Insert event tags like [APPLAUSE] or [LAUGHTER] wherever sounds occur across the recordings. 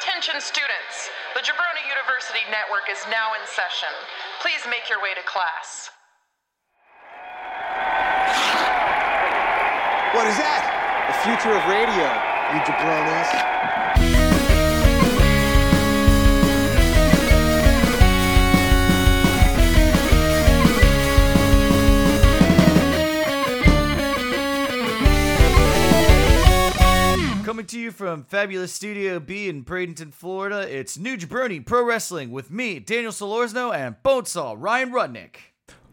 Attention students! The Jabroni University Network is now in session. Please make your way to class. What is that? The future of radio, you jabronis. Coming to you from Fabulous Studio B in Bradenton, Florida, it's New Jabroni Pro Wrestling with me, Daniel Solorzano, and Bonesaw Ryan Rudnick.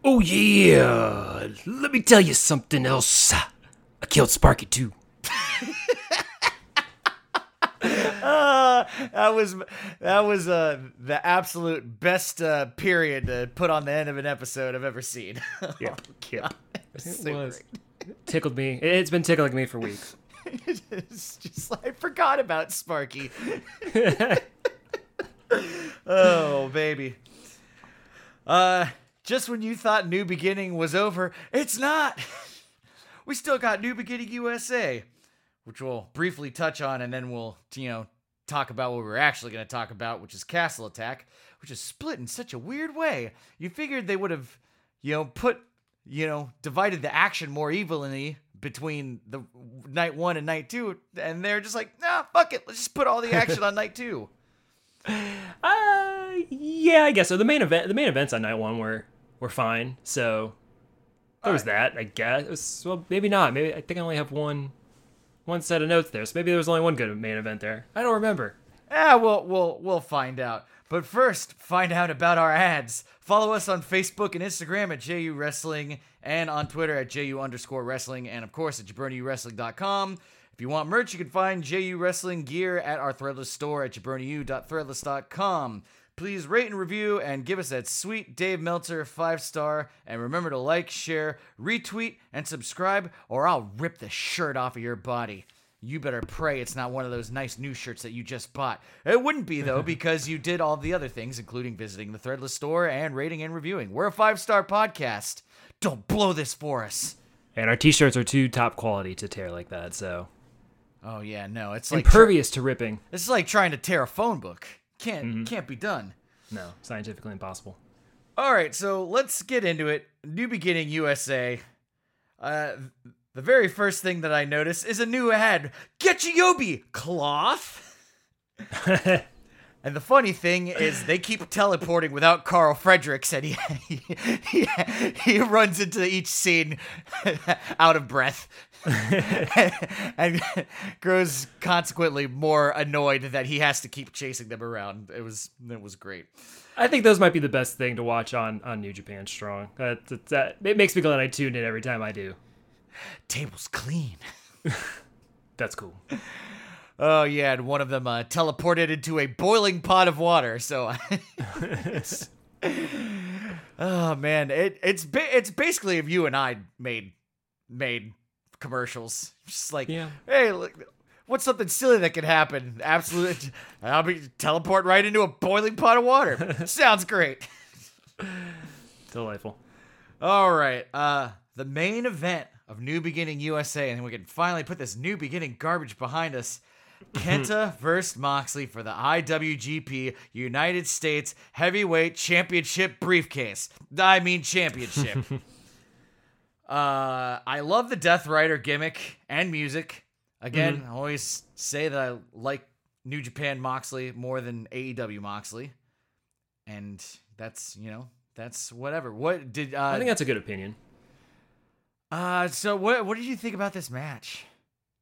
Oh yeah! Let me tell you something else. I killed Sparky too. Uh, that was that was uh, the absolute best uh, period to put on the end of an episode I've ever seen. [LAUGHS] Yeah, yeah. [LAUGHS] It's It was. great. Tickled me. It's been tickling me for weeks. [LAUGHS] it's just I forgot about Sparky. [LAUGHS] oh baby. Uh just when you thought New Beginning was over, it's not. [LAUGHS] We still got New Beginning USA, which we'll briefly touch on and then we'll, you know, talk about what we're actually going to talk about, which is Castle Attack, which is split in such a weird way. You figured they would have, you know, put, you know, divided the action more evenly between the night 1 and night 2 and they're just like, "Nah, fuck it. Let's just put all the action on night 2." [LAUGHS] Uh, yeah, I guess so. The main event, the main events on night one were were fine. So there was that. I guess. Well, maybe not. Maybe I think I only have one one set of notes there. So maybe there was only one good main event there. I don't remember. Yeah, we'll we'll we'll find out. But first, find out about our ads. Follow us on Facebook and Instagram at JU Wrestling and on Twitter at JU underscore wrestling and of course at jabroniwrestling.com. If you want merch, you can find JU Wrestling gear at our threadless store at jabroniu.threadless.com. Please rate and review and give us that sweet Dave Meltzer five star. And remember to like, share, retweet, and subscribe, or I'll rip the shirt off of your body. You better pray it's not one of those nice new shirts that you just bought. It wouldn't be, though, [LAUGHS] because you did all the other things, including visiting the Threadless store and rating and reviewing. We're a five star podcast. Don't blow this for us. And our t-shirts are too top quality to tear like that. So Oh, yeah, no. It's like. impervious to ripping. this is like trying to tear a phone book. Can't, can't be done. No, scientifically impossible. All right, so let's get into it. New Beginning USA. Uh, the very first thing that I notice is a new ad. Get Yobi cloth. [LAUGHS] and the funny thing is, they keep teleporting without Karl Fredericks, and he he, he, runs into each scene [LAUGHS] out of breath, [LAUGHS] and grows consequently more annoyed that he has to keep chasing them around. It was it was great. I think those might be the best thing to watch on on New Japan Strong. That, that, that it makes me glad I tune in every time I do. Table's clean. [LAUGHS] That's cool. Oh yeah, and one of them uh, teleported into a boiling pot of water. So, [LAUGHS] [LAUGHS] oh man, it it's ba- it's basically if you and I made made commercials, just like Yeah. hey, look, what's something silly that could happen? Absolutely, I'll be teleport right into a boiling pot of water. Sounds great. Delightful. All right. Uh the main event of New Beginning USA, and we can finally put this New Beginning garbage behind us. [LAUGHS] Kenta versus Moxley for the IWGP United States Heavyweight Championship briefcase. I mean championship. [LAUGHS] uh I love the Death Rider gimmick and music. Again, I always say that I like New Japan Moxley more than AEW Moxley. And that's, you know, that's whatever. What did uh I think that's a good opinion. Uh, so what what did you think about this match?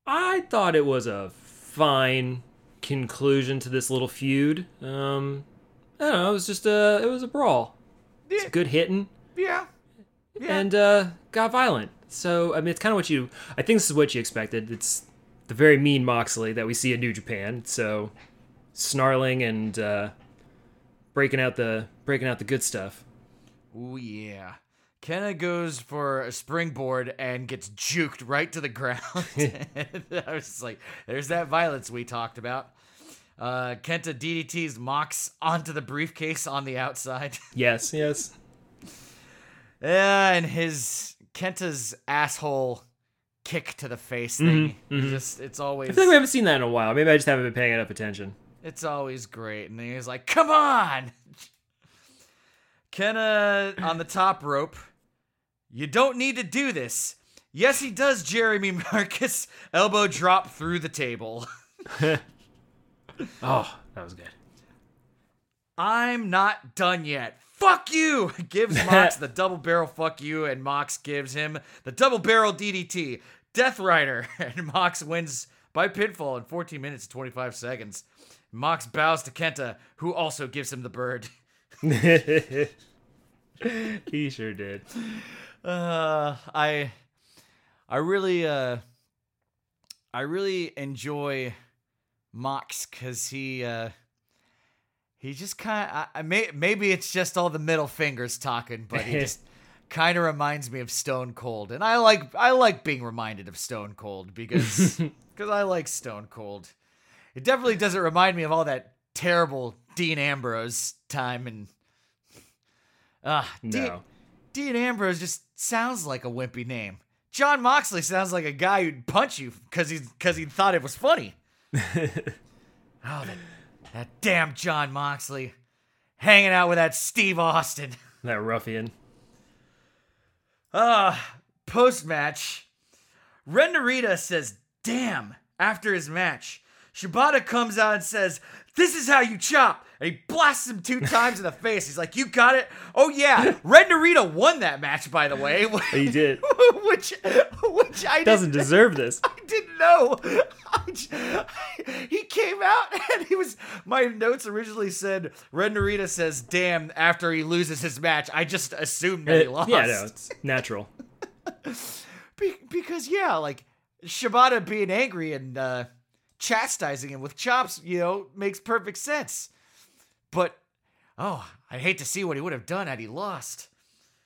I thought it was a fine conclusion to this little feud. Um, I don't know. It was just a it was a brawl. It's good hitting Yeah, yeah. and uh, got violent. So I mean, it's kind of what you. I think this is what you expected. It's the very mean Moxley that we see in New Japan. So snarling and uh, breaking out the breaking out the good stuff. Oh yeah. Kenta goes for a springboard and gets juked right to the ground. [LAUGHS] [LAUGHS] I was just like, "There's that violence we talked about." Uh, Kenta DDT's Mox onto the briefcase on the outside. [LAUGHS] Yes, yes. yeah, and his Kenta's asshole kick to the face thing. Just it's I feel like we haven't seen that in a while. Maybe I just haven't been paying enough attention. It's always great. And he's like, come on. Kenta on the top rope. You don't need to do this. Yes, he does, Jeremy [LAUGHS] Marcus. Elbow drop through the table. [LAUGHS] Oh, that was good. I'm not done yet. Fuck you! [LAUGHS] Gives Mox the double barrel fuck you, and Mox gives him the double barrel DDT. Death Rider. And Mox wins by pinfall in 14 minutes and 25 seconds. Mox bows to Kenta, who also gives him the bird. [LAUGHS] he sure did. Uh, I, I really, uh, I really enjoy Mox because he, uh, he just kind of, I, I may, maybe it's just all the middle fingers talking, but he just [LAUGHS] kind of reminds me of Stone Cold, and I like, I like being reminded of Stone Cold because, [LAUGHS] because I like Stone Cold. It definitely doesn't remind me of all that terrible Dean Ambrose time and. Ah, Dean, No. Dean Ambrose just sounds like a wimpy name. John Moxley sounds like a guy who'd punch you because he because he thought it was funny. [LAUGHS] oh, that, that damn John Moxley, hanging out with that Steve Austin. [LAUGHS] That ruffian. Uh, post match, Ren Narita says, damn, after his match. Shibata comes out and says, This is how you chop. And he blasts him two times in the face. He's like, You got it? Oh, yeah. Ren Narita won that match, by the way. [LAUGHS] He did. [LAUGHS] which, which I Doesn't didn't, deserve this. [LAUGHS] I didn't know. I j- he came out and he was. My notes originally said Ren Narita says, "Damn!" After he loses his match, I just assumed that he Uh, lost. yeah, no, it's natural. Be- because yeah, like Shibata being angry and uh, chastising him with chops, you know, makes perfect sense. But oh, I hate to see what he would have done had he lost.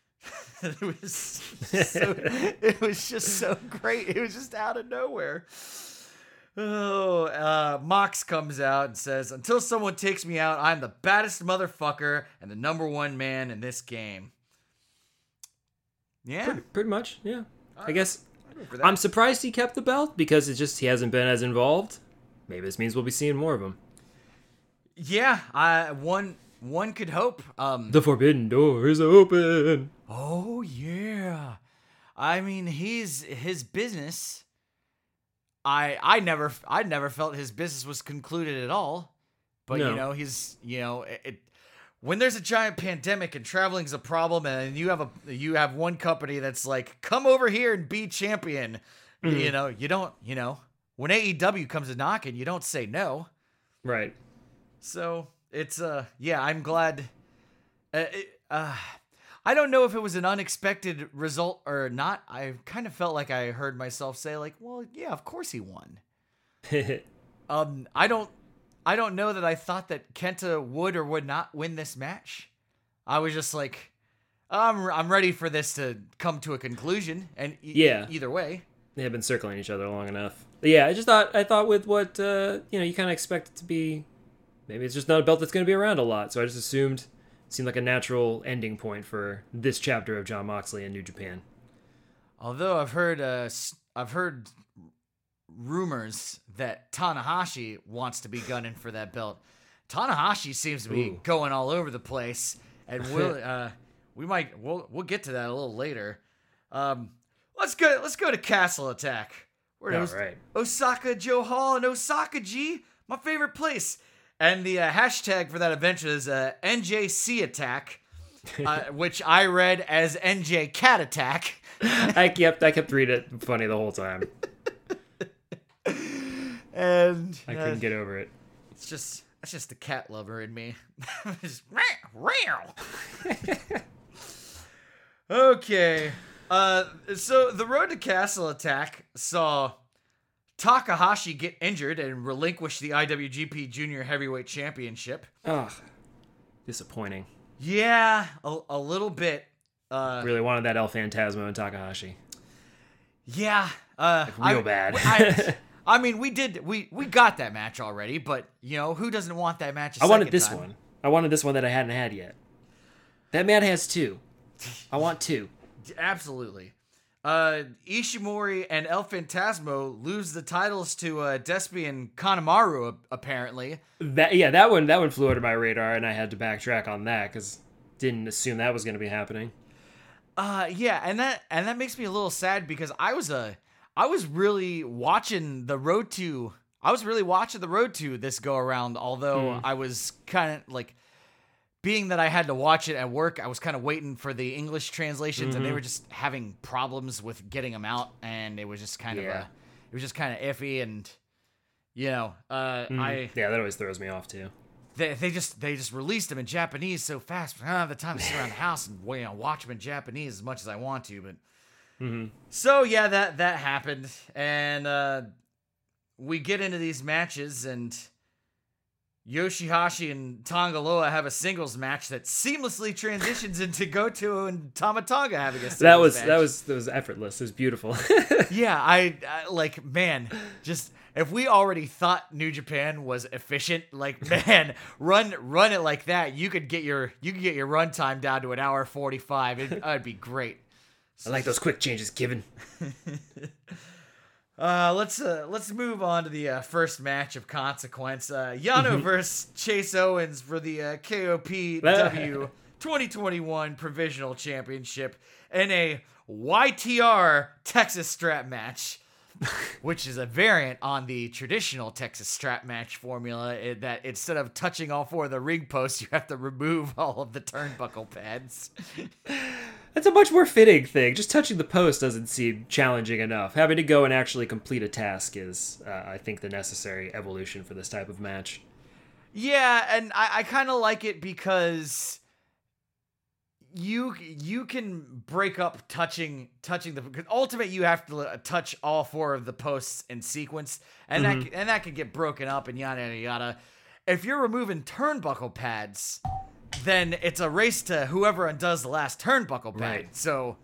[LAUGHS] it was so, it was just so great. It was just out of nowhere. Oh, uh, Mox comes out and says, "Until someone takes me out, I'm the baddest motherfucker and the number one man in this game." Yeah, Pretty, pretty much, yeah. I guess for. I'm surprised he kept the belt because it's just he hasn't been as involved. Maybe this means we'll be seeing more of him. Yeah, I one one could hope. Um The forbidden door is open. Oh yeah. I mean, he's his business. I I never I never felt his business was concluded at all. But No. you know, he's you know, it, it when there's a giant pandemic and traveling's a problem and you have a you have one company that's like, "Come over here and be champion." You know, you don't, you know, when AEW comes a knocking, you don't say no. Right. So it's uh yeah, I'm glad. Uh, it, uh, I don't know if it was an unexpected result or not. I kind of felt like I heard myself say like, well, yeah, of course he won. [LAUGHS] Um, I don't, I don't know that I thought that Kenta would or would not win this match. I was just like, I'm I'm ready for this to come to a conclusion, and e- Yeah. either way. they have been circling each other long enough. But yeah, I just thought I thought with what uh, you know, you kind of expect it to be. Maybe it's just not a belt that's going to be around a lot. So I just assumed it seemed like a natural ending point for this chapter of John Moxley in New Japan. Although I've heard, uh, I've heard rumors that Tanahashi wants to be gunning for that belt. Tanahashi seems to be Ooh. going all over the place, and [LAUGHS] we'll, uh, we might, we'll, we'll get to that a little later. Um, let's go, let's go to Castle Attack. Os- right. Osaka-jo Hall and Osaka G, my favorite place. And the uh, hashtag for that adventure is uh, NJC Attack, [LAUGHS] uh, which I read as NJ Cat Attack. I kept I kept reading it funny the whole time. And I uh, couldn't get over it. it's just that's just the cat lover in me. [LAUGHS] Just, "Meow, meow." [LAUGHS] okay. Uh so the road to castle attack saw Takahashi get injured and relinquish the IWGP Junior Heavyweight Championship. Ugh, disappointing. Yeah, a, a little bit. Uh Really wanted that El Phantasmo and Takahashi. yeah, uh real I- bad. I, [LAUGHS] I mean, we did we we got that match already, but you know, who doesn't want that match? I I wanted this one. I wanted this one that I hadn't had yet. That man has two. I want two. [LAUGHS] Absolutely. Uh, Ishimori and El Phantasmo lose the titles to uh, Despy and Kanemaru, apparently. That yeah, that one that one flew under my radar, and I had to backtrack on that because didn't assume that was going to be happening. Uh, yeah, and that and that makes me a little sad because I was a I was really watching the road to I was really watching the road to this go around. Although I was kind of like being that I had to watch it at work, I was kind of waiting for the English translations, and they were just having problems with getting them out, and it was just kind of a it was just kind of iffy, and you know, uh, I Yeah, that always throws me off too. they, they just they just released them in Japanese so fast. I don't have the time to sit around the [LAUGHS] house and you know, watch them in Japanese as much as I want to. But so yeah, that that happened, and uh, we get into these matches, and Yoshihashi and Tanga Loa have a singles match that seamlessly transitions into Goto and Tama Tonga having a singles That was match. that was that was effortless. It was beautiful. [LAUGHS] Yeah, I, I like man, just if we already thought New Japan was efficient, like [LAUGHS] man, run run it like that, you could get your you could get your run time down to an hour forty five. It, that'd [LAUGHS] be great. I like those quick changes given. Uh, let's uh, let's move on to the uh, first match of consequence. Uh, Yano versus Chase Owens for the uh, KOPW [LAUGHS] 2021 Provisional Championship in a YTR Texas Strap match, [LAUGHS] which is a variant on the traditional Texas Strap match formula. eh, That instead of touching all four of the ring posts, you have to remove [LAUGHS] all of the turnbuckle pads. That's a much more fitting thing. Just touching the post doesn't seem challenging enough. Having to go and actually complete a task is, uh, I think, the necessary evolution for this type of match. Yeah, and I, I kind of like it because you you can break up touching touching the because ultimate you have to touch all four of the posts in sequence and that and that can get broken up and yada yada yada. If you're removing turnbuckle pads, then it's a race to whoever undoes the last turnbuckle pad. Right. So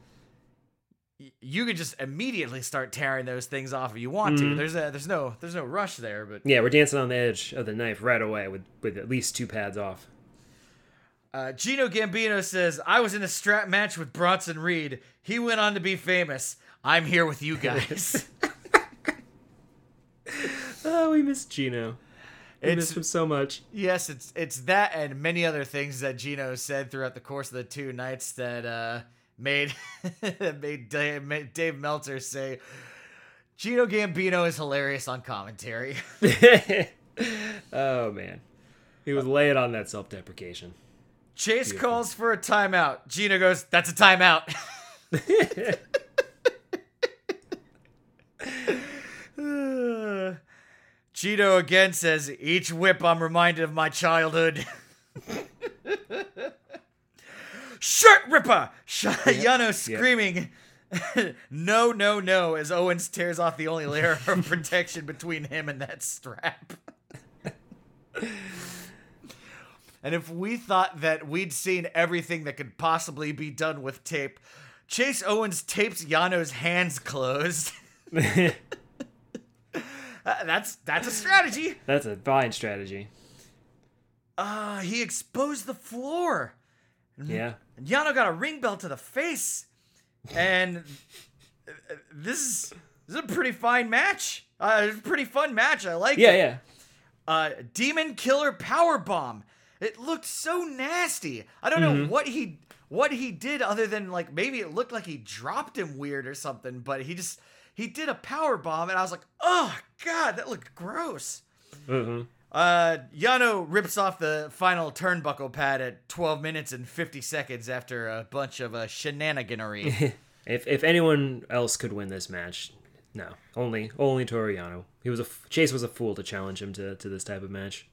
y- you could just immediately start tearing those things off if you want to. There's a there's no there's no rush there, but Yeah, we're dancing on the edge of the knife right away with, with at least two pads off. Uh, Gino Gambino says, I was in a strap match with Bronson Reed. He went on to be famous. I'm here with you guys. Oh, [LAUGHS] we miss Gino. It's- missed him so much. yes, it's it's that and many other things that Gino said throughout the course of the two nights that uh, made [LAUGHS] made Dave, made Dave Meltzer say, Gino Gambino is hilarious on commentary. [LAUGHS] [LAUGHS] oh man, he was laying on that self-deprecation. Chase calls for a timeout. Gino goes, That's a timeout. Gino again says, Each whip I'm reminded of my childhood. [LAUGHS] Shirt ripper! Sh- [LAUGHS] Yano screaming, [LAUGHS] No, no, no, as Owens tears off the only layer of protection between him and that strap. And if we thought that we'd seen everything that could possibly be done with tape, Chase Owens tapes Yano's hands closed. Uh, that's that's a strategy. That's a fine strategy. Uh, he exposed the floor. Yeah. And Yano got a ring bell to the face. And uh, this is this is a pretty fine match. Uh, it's a pretty fun match. I like Yeah, it. yeah. uh, Demon Killer Power Bomb. It looked so nasty. I don't know what he what he did other than like maybe it looked like he dropped him weird or something, but he just he did a power bomb and I was like, oh god, that looked gross. hmm Uh, Yano rips off the final turnbuckle pad at 12 minutes and 50 seconds after a bunch of uh, shenaniganery. [LAUGHS] If if anyone else could win this match, no, only only Toru Yano. He was a Chase was a fool to challenge him to, to this type of match.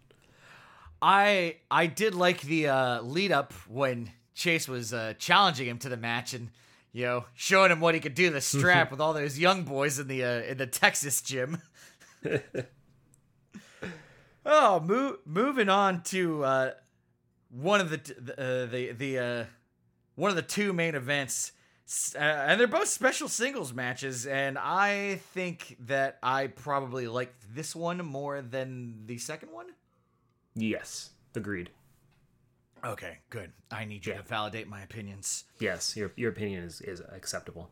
I I did like the uh, lead up when Chase was uh, challenging him to the match and you know showing him what he could do the [LAUGHS] strap with all those young boys in the uh, in the Texas gym. [LAUGHS] oh, mo- moving on to uh, one of the t- the uh, the, the uh, one of the two main events. Uh, and they're both special singles matches, and I think that I probably liked this one more than the second one. Yes, agreed. Okay, good. I need you Yeah. to validate my opinions. Yes, your your opinion is is acceptable.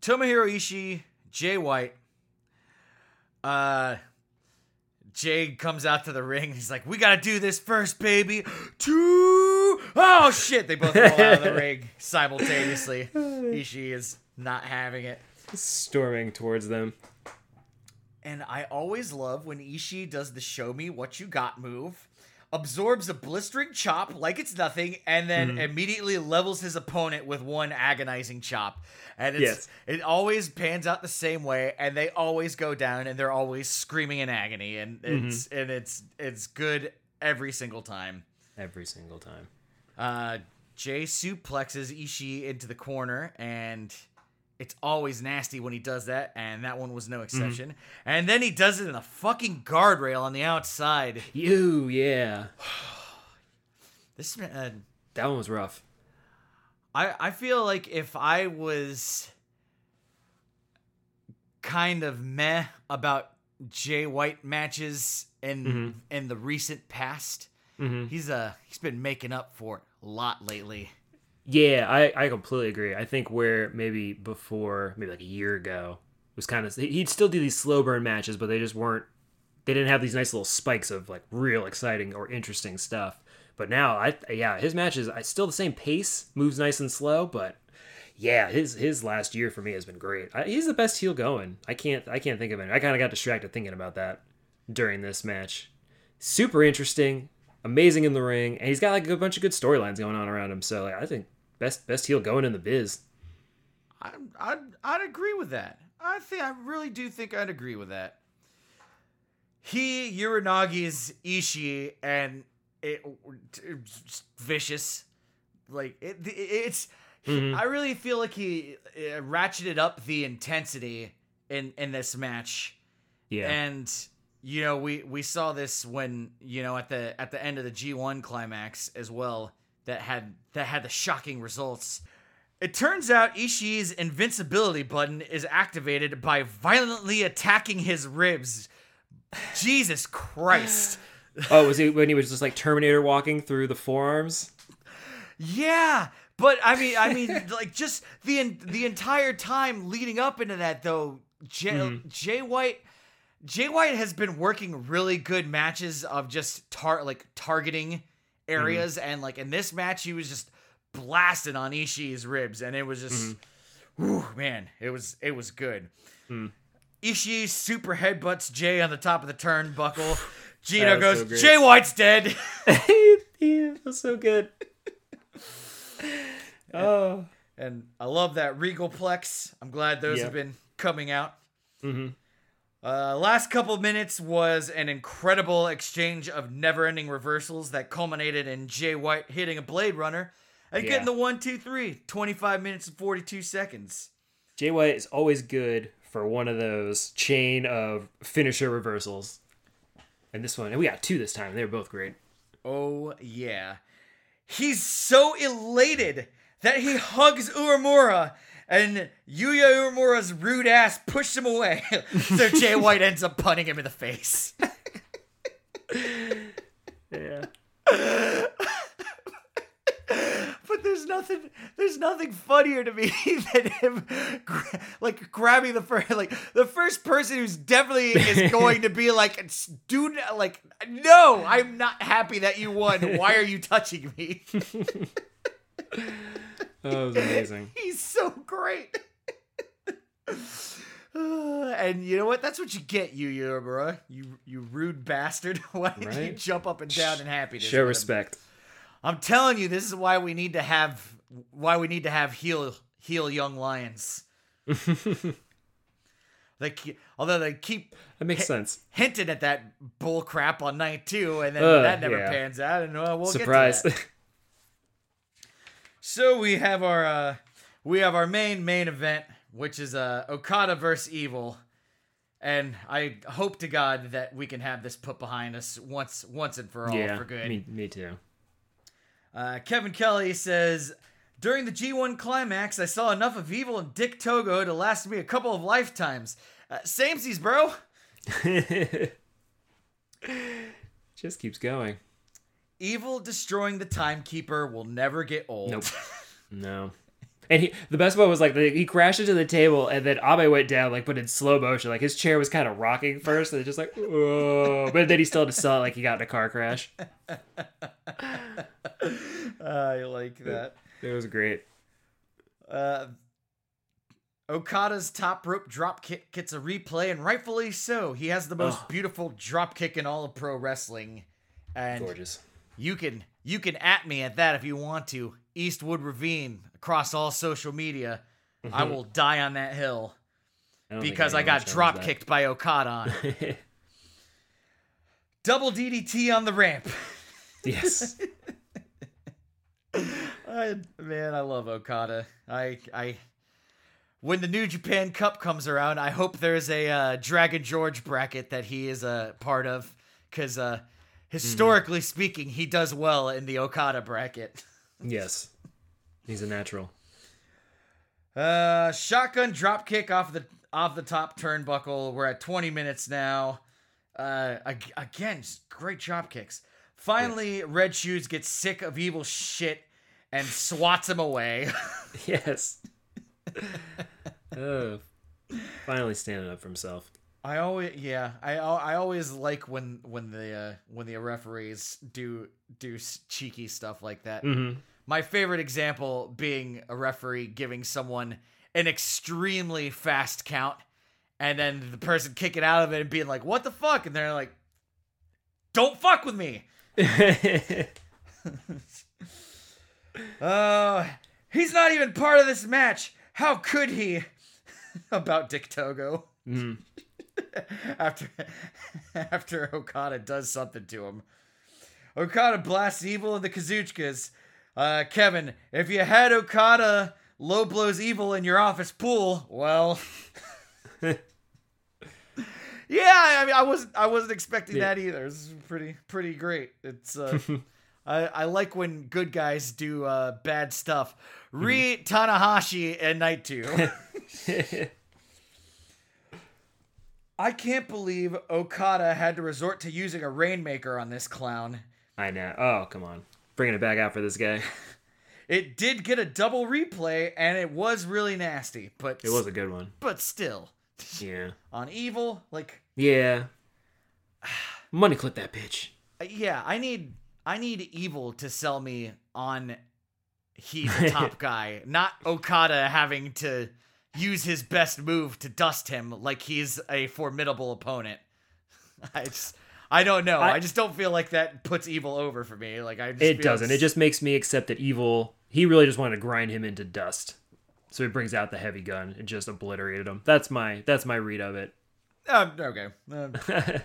Tomohiro Ishii, Jay White. Uh, Jay comes out to the ring. He's like, "We gotta do this first, baby." Two. Oh shit! They both roll out of the [LAUGHS] ring simultaneously. Ishii is not having it. Storming towards them. And I always love when Ishii does the show me what you got move, absorbs a blistering chop like it's nothing, and then immediately levels his opponent with one agonizing chop. And it's Yes. it always pans out the same way, and they always go down and they're always screaming in agony, and it's and it's it's good every single time. Every single time. Uh, Jay suplexes Ishii into the corner, and it's always nasty when he does that, and that one was no mm-hmm. exception. And then he does it in a fucking guardrail on the outside. You, yeah. [SIGHS] This man, uh, That one was rough. I I feel like if I was kind of meh about Jay White matches in mm-hmm. in the recent past, mm-hmm. he's uh he's been making up for it a lot lately. Yeah, I, I completely agree. I think where maybe before, maybe like a year ago, was kind of he'd still do these slow burn matches, but they just weren't. They didn't have these nice little spikes of like real exciting or interesting stuff. But now, I yeah, his matches, I still the same pace, moves nice and slow, but yeah, his his last year for me has been great. I, he's the best heel going. I can't I can't think of it. I kind of got distracted thinking about that during this match. Super interesting, amazing in the ring, and he's got like a bunch of good storylines going on around him. So like, I think best best heel going in the biz. I, I'd, I'd agree with that. I think I really do think I'd agree with that. He Uranage's Ishii and it, it's vicious, like it, it's. I really feel like he uh, ratcheted up the intensity in in this match, Yeah, and you know we we saw this when you know at the at the end of the G1 climax as well that had that had the shocking results. It turns out Ishii's invincibility button is activated by violently attacking his ribs. Jesus Christ. [SIGHS] Oh, was he when he was just like Terminator walking through the forearms? Yeah, but I mean, I mean, [LAUGHS] like just the en- the entire time leading up into that, though, Jay, mm-hmm. Jay White, Jay White has been working really good matches of just tar like targeting mm-hmm. areas, and like in this match, he was just blasting on Ishii's ribs, and it was just, mm-hmm. whew, man, it was it was good. Hmm. Ishii super headbutts Jay on the top of the turnbuckle. [SIGHS] Gino goes, so. Jay White's dead. [LAUGHS] [LAUGHS] yeah, that's so good. [LAUGHS] Oh, and I love that Regal Plex. I'm glad those Yeah. have been coming out. mm-hmm. Uh, last couple minutes was an incredible exchange of never-ending reversals that culminated in Jay White hitting a Blade Runner and Yeah. getting the one, two, three. 25 minutes and 42 seconds. Jay White is always good for one of those chain of finisher reversals. And this one, and we got two this time. They were both great. Oh yeah, he's so elated that he hugs Uemura. And Yuya Uemura's rude ass pushed him away. [LAUGHS] so Jay White ends up punting him in the face. Yeah. But there's nothing, there's nothing funnier to me [LAUGHS] than him, gra- like grabbing the first, like the first person who's definitely is going to be like, dude, like, no, I'm not happy that you won. Why are you touching me? [LAUGHS] Oh, it was amazing. [LAUGHS] He's so great. Uh, [SIGHS] and you know what? That's what you get, you Uemura. You you rude bastard. [LAUGHS] Why did you jump up and down in happiness? Show respect. I'm telling you, this is why we need to have why we need to have heel heel young lions. [LAUGHS] they although they keep That makes sense. hinting at that bull crap on night two, and then Ugh, that never yeah. pans out, and uh, we'll Surprise. get to that. So we have our uh, we have our main main event, which is uh, Okada versus Evil, and I hope to God that we can have this put behind us once once and for all yeah, for good. Me, me too. Uh, Kevin Kelly says, during the G1 climax, I saw enough of Evil and Dick Togo to last me a couple of lifetimes. Uh, samesies, bro. [LAUGHS] Just keeps going. Evil destroying the timekeeper will never get old. Nope. [LAUGHS] No. And he, the best part was like the, he crashed into the table, and then Abe went down like but in slow motion. Like his chair was kind of rocking first, and just like, oh, but then he still had to sell it like he got in a car crash. [LAUGHS] I like that. It was great. Uh, Okada's top rope drop kick gets a replay, and rightfully so. He has the most Ugh. beautiful drop kick in all of pro wrestling, and Gorgeous. You can you can at me at that if you want to. Eastwood Ravine across all social media. I will die on that hill I because I got drop that. kicked by Okada. On. [LAUGHS] Double DDT on the ramp. [LAUGHS] yes. [LAUGHS] I, man, I love Okada. I I when the New Japan Cup comes around, I hope there's a uh, Dragon George bracket that he is a part of because uh, historically speaking, he does well in the Okada bracket. [LAUGHS] Yes. He's a natural. Uh, shotgun drop kick off the off the top turnbuckle. We're at 20 minutes now. Uh, ag- again, great drop kicks. Finally, Red Shoes gets sick of evil shit and swats him away. [LAUGHS] Yes. [LAUGHS] oh, finally standing up for himself. I always yeah I I always like when when the uh, when the referees do do cheeky stuff like that. Mm-hmm. My favorite example being a referee giving someone an extremely fast count, and then the person kicking out of it and being like, "What the fuck?" and they're like, "Don't fuck with me." Uh, [LAUGHS] he's not even part of this match. How could he? [LAUGHS] About Dick Togo. Mhm. [LAUGHS] after [LAUGHS] after Okada does something to him. Okada blasts evil in the Kazuchkas. Uh, Kevin, if you had Okada low blows evil in your office pool, well, [LAUGHS] yeah, I mean, I wasn't I wasn't expecting Yeah. that either. It's pretty pretty great. It's uh, I I like when good guys do uh bad stuff. Re Tanahashi and Night Two. I can't believe Okada had to resort to using a rainmaker on this clown. I know. Oh, come on. Bringing it back out for this guy. [LAUGHS] It did get a double replay, and it was really nasty. But It was a good one. but still, [LAUGHS] Yeah. on evil, like Yeah. [SIGHS] Money clip that bitch. yeah, I need I need evil to sell me on he's [LAUGHS] a top guy, not Okada having to use his best move to dust him like he's a formidable opponent. [LAUGHS] I just I don't know. I, I- just don't feel like that puts evil over for me. Like I just It doesn't. It just makes me accept that evil. He really just wanted to grind him into dust. So he brings out the heavy gun and just obliterated him. That's my that's my read of it. Um, okay. Um, [LAUGHS]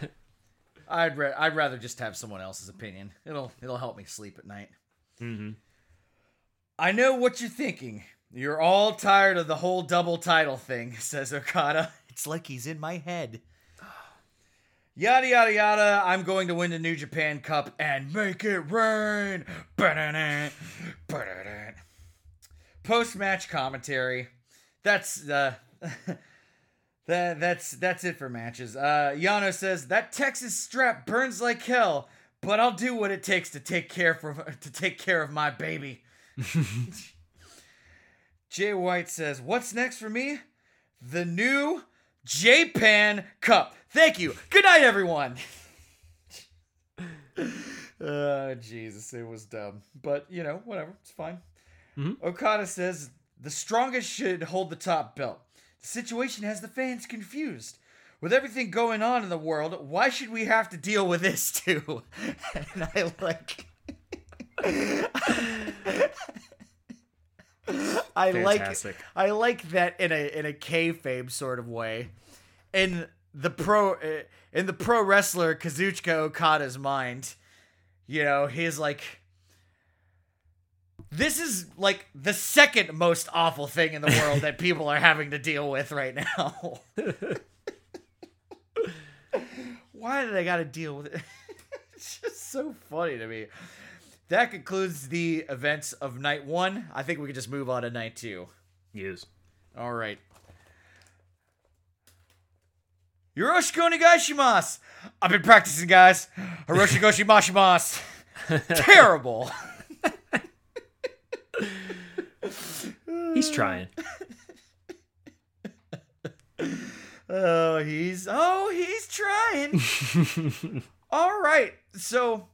I'd ra- I'd rather just have someone else's opinion. It'll it'll help me sleep at night. Mm-hmm. I know what you're thinking. You're all tired of the whole double title thing, [LAUGHS] says Okada. It's like he's in my head. [SIGHS] Yada yada yada. I'm going to win the New Japan Cup and make it rain. Ba-da-da, ba-da-da. Post-match commentary. That's uh [LAUGHS] that that's that's it for matches. Uh Yano says that Texas strap burns like hell, but I'll do what it takes to take care for to take care of my baby. [LAUGHS] Jay White says, "What's next for me? The new J-Pan Cup. Thank you. Good night, everyone." [LAUGHS] Oh, Jesus, it was dumb. But, you know, whatever. It's fine. Mm-hmm. Okada says, the strongest should hold the top belt. The situation has the fans confused. With everything going on in the world, why should we have to deal with this too? [LAUGHS] and I like. [LAUGHS] I like I like that in a in a kayfabe sort of way. In the pro uh, in the pro wrestler Kazuchika Okada's mind, you know, he's like this is like the second most awful thing in the world that people are having to deal with right now. [LAUGHS] Why did I got to deal with it? [LAUGHS] it's just so funny to me. That concludes the events of night one. I think we can just move on to night two. Yes. All right. Yoroshiko onegaishimasu. I've been practicing, guys. Hiroshiko shimashimasu. [LAUGHS] Terrible. He's trying. Oh, he's oh, he's trying. [LAUGHS] All right. So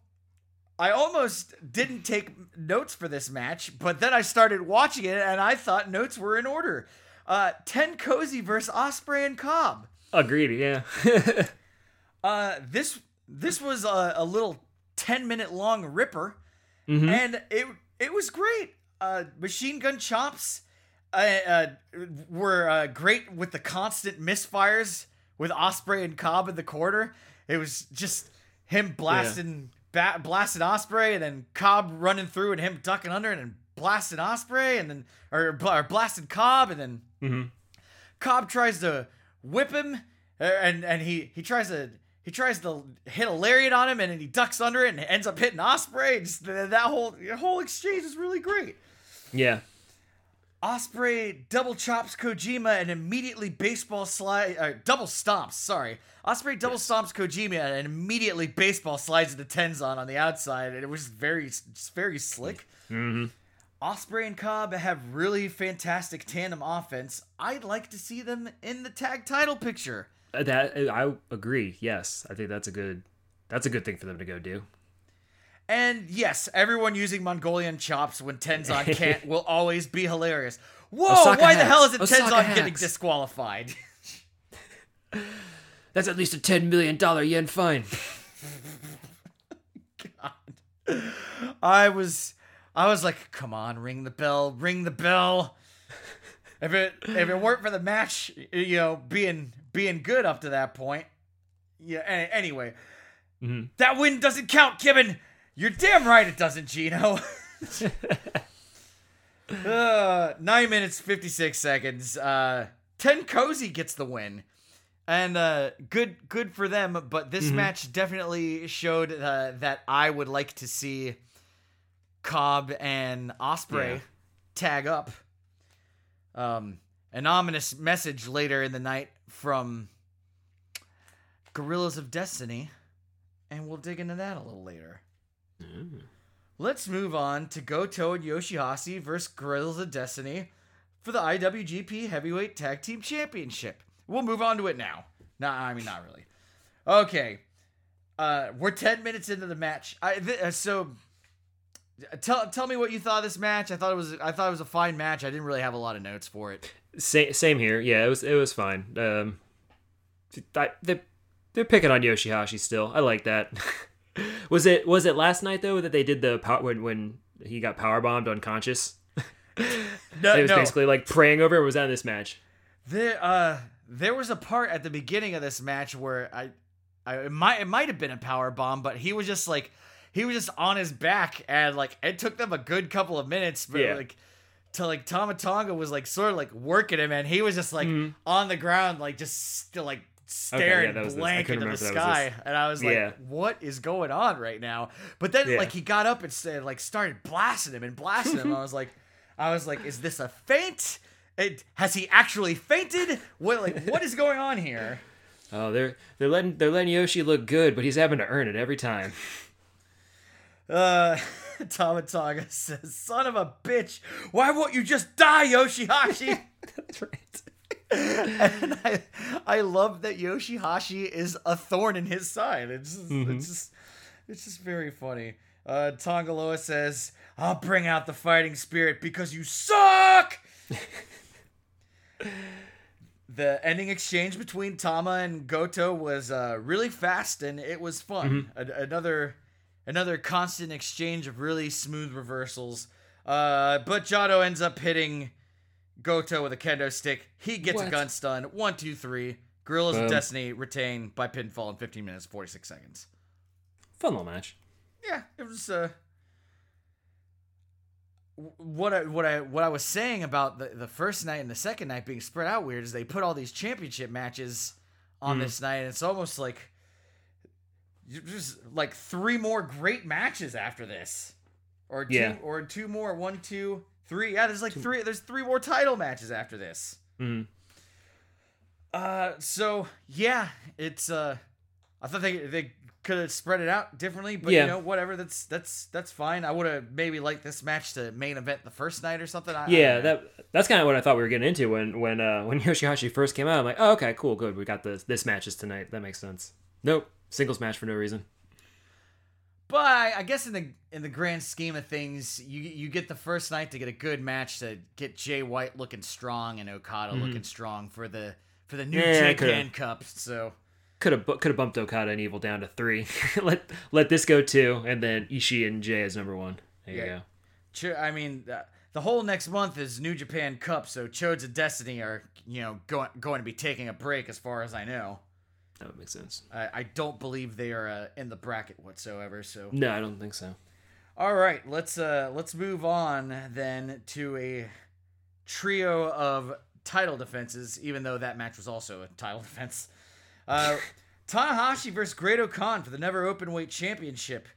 I almost didn't take notes for this match, but then I started watching it and I thought notes were in order. Uh TenCozy versus Ospreay and Cobb. Agreed. Yeah. [LAUGHS] Uh this this was a, a little 10 minute long ripper Mhm. and it it was great. Uh machine gun chops uh, uh were uh, great with the constant misfires with Ospreay and Cobb in the corner. It was just him blasting ba- blasting Ospreay and then Cobb running through and him ducking under and then blasting Ospreay and then or, or blasting Cobb and then Mhm. Cobb tries to whip him uh, and and he he tries to he tries to hit a lariat on him and then he ducks under it and ends up hitting Ospreay. Just that whole the whole exchange is really great. Yeah. Ospreay double chops Kojima and immediately baseball slide uh, double stomps. Sorry, Ospreay double stomps Kojima and immediately baseball slides into Tenzan on the outside, and it was very very slick. hmm Ospreay and Cobb have really fantastic tandem offense. I'd like to see them in the tag title picture. That I agree. Yes, I think that's a good. That's a good thing for them to go do. And yes, everyone using Mongolian chops when Tenzan [LAUGHS] can't will always be hilarious. Whoa, Osaka why the hell is it Osaka Tenzan getting disqualified? [LAUGHS] That's at least a ten million dollar yen fine. [LAUGHS] God. I was I was like, come on, ring the bell, ring the bell. If it if it weren't for the match, you know, being being good up to that point. Yeah, anyway. Mhm. That win doesn't count, Gibbon. You're damn right it doesn't, Gino. [LAUGHS] uh, nine minutes fifty six seconds. Uh, TenCozy gets the win, and uh, good good for them. But this match definitely showed uh, that I would like to see Cobb and Ospreay Yeah. tag up. Um, an ominous message later in the night from Guerrillas of Destiny, and we'll dig into that a little later. Let's move on to Goto and Yoshihashi versus Guerrillas of Destiny for the IWGP Heavyweight Tag Team Championship. We'll move on to it now. Nah, I mean not really. Okay, uh, we're ten minutes into the match. I th- uh, so tell tell me what you thought of this match. I thought it was I thought it was a fine match. I didn't really have a lot of notes for it. Same, same here. Yeah, it was it was fine. Um, they they're picking on Yoshihashi still. I like that. [LAUGHS] [LAUGHS] was it was it last night though that they did the power when when he got power bombed unconscious? [LAUGHS] No, It was no. basically like praying over. Or was that in this match? There, uh, there was a part at the beginning of this match where I, I it might it might have been a power bomb, but he was just like he was just on his back, and like it took them a good couple of minutes, but Yeah. like to like Tama Tonga was like sort of like working him, and he was just like Mhm. on the ground, like just still like staring was this. Blank into the sky, and I was like, Yeah. "What is going on right now?" But then Yeah. like he got up and said like started blasting him and blasting him. I was like, [LAUGHS] I was like, "Is this a feint?" It, has he actually fainted? What like what is going on here? [LAUGHS] Oh, they're they're letting they're letting Yoshi look good, but he's having to earn it every time. [LAUGHS] Uh Tama Tonga says, "Son of a bitch, why won't you just die, Yoshihashi?" That's right. And I, I love that Yoshihashi is a thorn in his side. It's just, it's just, it's just very funny. Uh, Tanga Loa says, "I'll bring out the fighting spirit because you suck." [LAUGHS] the ending exchange between Tama and Goto was uh, really fast and it was fun. A- another, another constant exchange of really smooth reversals. Uh, but Jado ends up hitting Goto with a kendo stick. He gets a gun stun. One, two, three. Guerrillas of Boom. Destiny retain by pinfall in 15 minutes 46 seconds. Fun little match. Yeah, it was. Uh, what I what I what I was saying about the the first night and the second night being spread out weird is they put all these championship matches on this night. And it's almost like you- just like three more great matches after this, or two Yeah. or two more. One, two, three. Yeah, there's like three. There's three more title matches after this. Mhm. Uh, so yeah, it's uh, I thought they they could have spread it out differently, but Yeah. you know, whatever. That's that's that's fine. I would have maybe liked this match to main event the first night or something. I, I Yeah, don't that that's kind of what I thought we were getting into when when uh, when [LAUGHS] Yoshihashi first came out. I'm like, oh, okay, cool, good. We got this this matches tonight. That makes sense. Nope, singles match for no reason. I, I guess in the in the grand scheme of things, you you get the first night to get a good match to get Jay White looking strong and Okada looking strong for the for the new Mm-hmm. Yeah, Japan Cup. So Could have could have bumped Okada and Evil down to three. [LAUGHS] let let this go two, and then Ishii and Jay as number one. There you Yeah. go. Ch- I mean, uh, the whole next month is New Japan Cup, so Chodes of Destiny are you know going going to be taking a break, as far as I know. That would make sense. I, I don't believe they are uh, in the bracket whatsoever. So No, I don't think so. All right, let's uh let's move on then to a trio of title defenses, even though that match was also a title [LAUGHS] defense. Uh [LAUGHS] Tanahashi versus Great Khan for the Never Openweight Championship.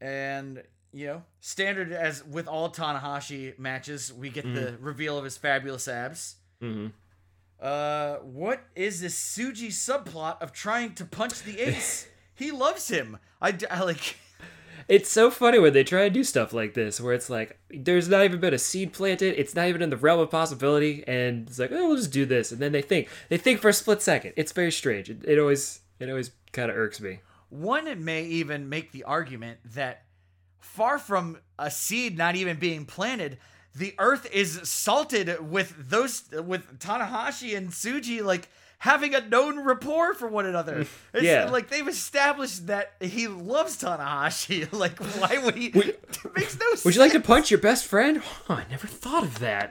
And you know, standard as with all Tanahashi matches, we get the reveal of his fabulous abs. hmm Uh, what is this Suji subplot of trying to punch the ace? [LAUGHS] he loves him. I, I like. [LAUGHS] It's so funny when they try to do stuff like this, where it's like there's not even been a seed planted, it's not even in the realm of possibility, and it's like, oh, we'll just do this, and then they think, they think for a split second. It's very strange. It, it always, it always kind of irks me. One may even make the argument that far from a seed not even being planted, the earth is salted with those with Tanahashi and Suji like having a known rapport for one another. It's Yeah. like they've established that he loves Tanahashi. [LAUGHS] like why would he Would- [LAUGHS] makes no sense. Would you like to punch your best friend? [LAUGHS] Oh, I never thought of that.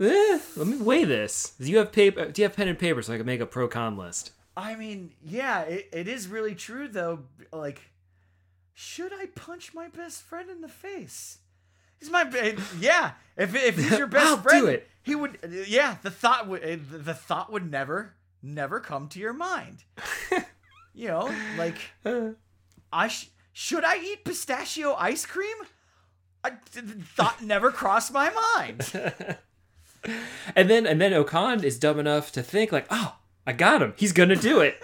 Eh, Let me weigh this. Do you have paper? Do you have pen and paper so I can make a pro con list? I mean, yeah, it, it is really true though. Like, should I punch my best friend in the face? He's my ba- yeah. If if he's your [LAUGHS] best I'll do friend, it. he would. Yeah, the thought would uh, the thought would never never come to your mind. [LAUGHS] you know, like I sh- should I eat pistachio ice cream? I, the thought never crossed my mind. [LAUGHS] And then and then Okan is dumb enough to think like, oh, I got him. He's gonna do it.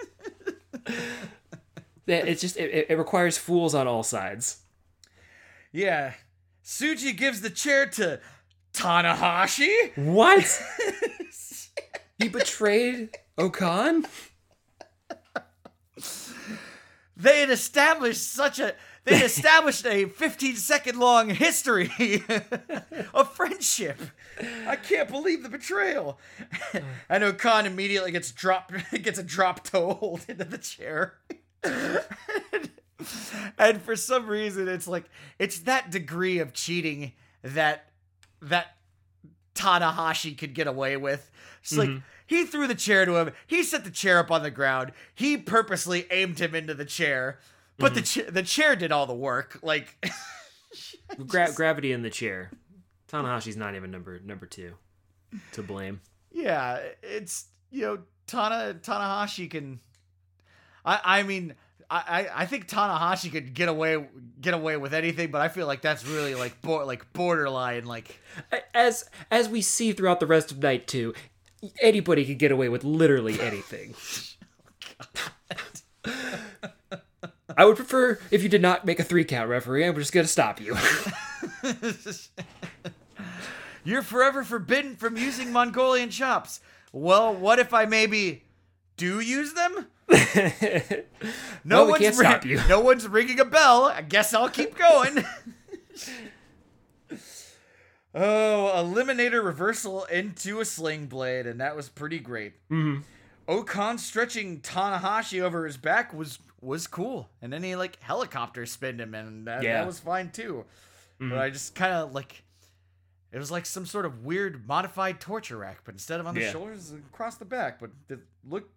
It's just it, it requires fools on all sides. Yeah, Suji gives the chair to Tanahashi. What? [LAUGHS] he betrayed Okan? they had established such a they had [LAUGHS] established a 15 second long history [LAUGHS] of friendship. I can't believe the betrayal. [SIGHS] and Okan immediately gets dropped gets a drop toe hold into the chair. And for some reason it's like it's that degree of cheating that that Tanahashi could get away with. It's like mm-hmm. he threw the chair to him. He set the chair up on the ground. He purposely aimed him into the chair, but the mm-hmm. cha- the chair did all the work. Like [LAUGHS] Gra- gravity in the chair. Tanahashi's not even number number two to blame. yeah, it's you know Tana Tanahashi can. I I mean. I, I think Tanahashi could get away get away with anything, but I feel like that's really like bo- like borderline like As as we see throughout the rest of night two, anybody could get away with literally anything. [LAUGHS] I would prefer if you did not make a three count referee. I'm just gonna stop you. [LAUGHS] You're forever forbidden from using Mongolian chops. Well, what if I maybe do use them? [LAUGHS] No Well, one's ri-. No one's ringing a bell. I guess I'll keep going. [LAUGHS] oh, eliminator reversal into a sling blade, and that was pretty great. Mm-hmm. Okan stretching Tanahashi over his back was was cool, and then he like helicopter spinned him, and that, Yeah. that was fine too. But I just kind of like it was like some sort of weird modified torture rack, but instead of on the Yeah. shoulders, across the back. But it looked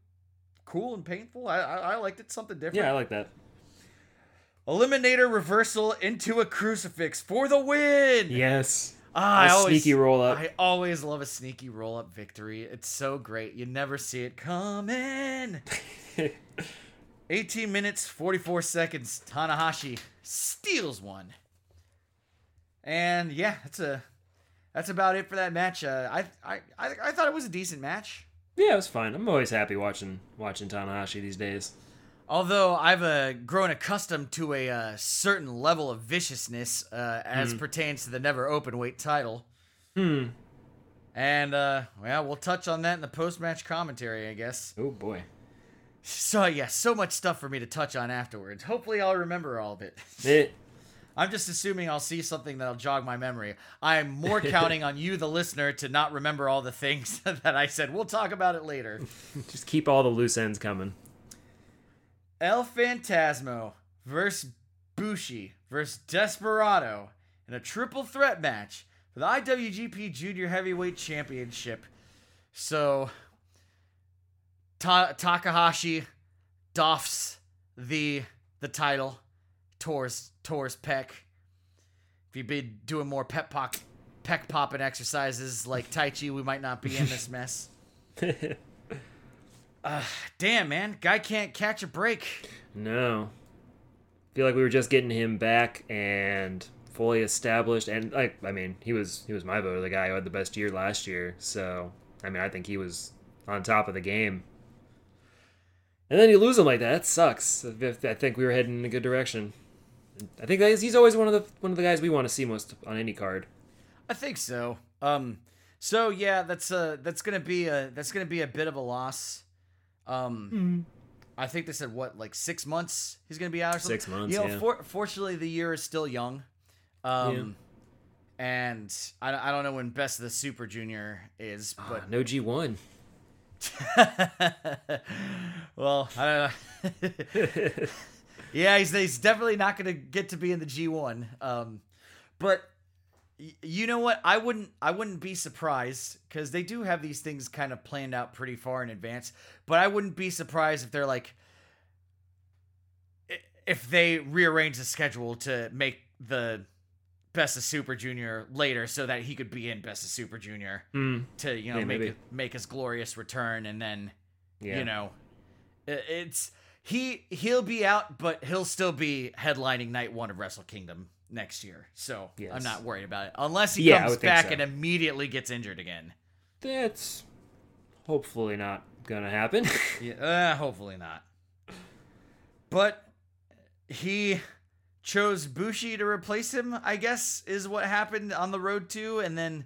cool and painful. I, I I liked it, something different. yeah, I like that. Eliminator reversal into a crucifix for the win. Yes. Ah, I A always, sneaky roll up. I always love a sneaky roll up victory. It's so great. You never see it coming. [LAUGHS] 18 minutes 44 seconds. Tanahashi steals one. And yeah, that's a that's about it for that match. Uh, I, I I I thought it was a decent match. Yeah, it was fine. I'm always happy watching watching Tanahashi these days. Although I've uh, grown accustomed to a uh, certain level of viciousness uh, as pertains to the never open weight title. Hmm. And, uh, well, we'll touch on that in the post match commentary, I guess. Oh boy. So, yeah, so much stuff for me to touch on afterwards. Hopefully, I'll remember all of it. Eh, I'm just assuming I'll see something that'll jog my memory. I'm more [LAUGHS] counting on you, the listener, to not remember all the things [LAUGHS] that I said. We'll talk about it later. [LAUGHS] just keep all the loose ends coming. El Phantasmo versus Bushi versus Desperado in a triple threat match for the IWGP Junior Heavyweight Championship. So, Ta- Takahashi doffs the the title towards towards Peck. If you've been doing more pep pop, peck popping exercises like Tai Chi, we might not be in this mess. [LAUGHS] Uh, damn, man, guy can't catch a break. No. Feel like we were just getting him back and fully established and like I mean, he was he was my vote of the guy who had the best year last year. So, I mean, I think he was on top of the game. And then you lose him like that. That sucks. I think we were heading in a good direction. I think is, he's always one of the one of the guys we want to see most on any card. I think so. Um, so yeah, that's uh that's gonna be a that's gonna be a bit of a loss. Um, I think they said what like six months he's gonna be out or something. Six months, You know, yeah. for, fortunately the year is still young. Um, and I, I don't know when Best of the Super Junior is, but But no G one. [LAUGHS] well, I don't know. [LAUGHS] yeah, he's, he's definitely not going to get to be in the G1. Um, but y- you know what? I wouldn't I wouldn't be surprised because they do have these things kind of planned out pretty far in advance. But I wouldn't be surprised if they're like if they rearrange the schedule to make the Best of Super Junior later so that he could be in Best of Super Junior Hmm. to you know Yeah, make maybe. make his glorious return and then Yeah. you know it's he he'll be out but he'll still be headlining night one of wrestle kingdom next year so i'm not worried about it unless he Yeah, comes back so. and immediately gets injured again That's hopefully not gonna happen. [LAUGHS] yeah uh, hopefully not but he chose bushi to replace him i guess is what happened on the road to and then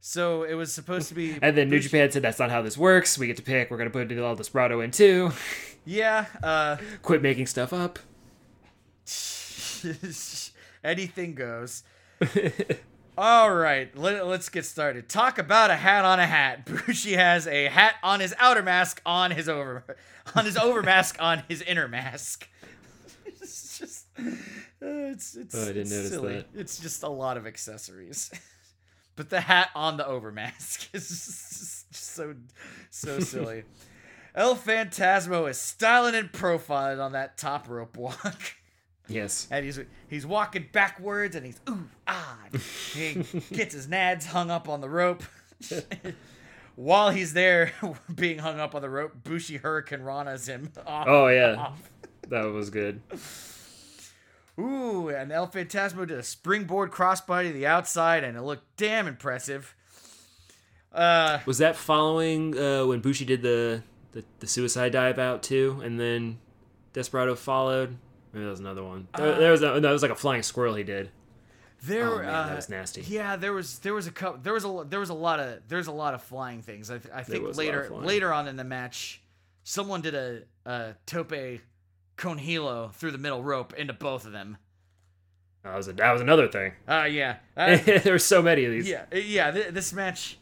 so it was supposed to be [LAUGHS] and then New Japan said that's not how this works. We get to pick. We're gonna put El Desperado in too. [LAUGHS] yeah uh Quit making stuff up. [LAUGHS] Anything goes. [LAUGHS] All right, let, us get started. Talk about a hat on a hat. [LAUGHS] Bushi has a hat on his outer mask on his over on his over mask on his inner mask. it's just uh, it's it's, Oh, I didn't it's silly. that. It's just a lot of accessories. but the hat on the over mask is just so so silly. El Phantasmo is styling and profiling on that top rope walk. [LAUGHS] Yes. and he's he's walking backwards and he's ooh ah he [LAUGHS] gets his nads hung up on the rope [LAUGHS] while he's there being hung up on the rope bushi hurricane ranas him off, Oh yeah, off. that was good. ooh and el phantasmo did a springboard crossbody to the outside and it looked damn impressive uh Was that following uh, when Bushi did the, the the suicide dive out too, and then Desperado followed? Maybe that was another one. There, there was a, that was like a flying squirrel he did. there Oh, man, that uh, was nasty. yeah there was there was a couple there was a there was a lot of there's a lot of flying things i, th- I think was a lot of later later on in the match someone did a, a tope con hilo through the middle rope into both of them That was a, that was another thing. uh yeah [LAUGHS] uh, there were so many of these yeah uh, yeah th- this match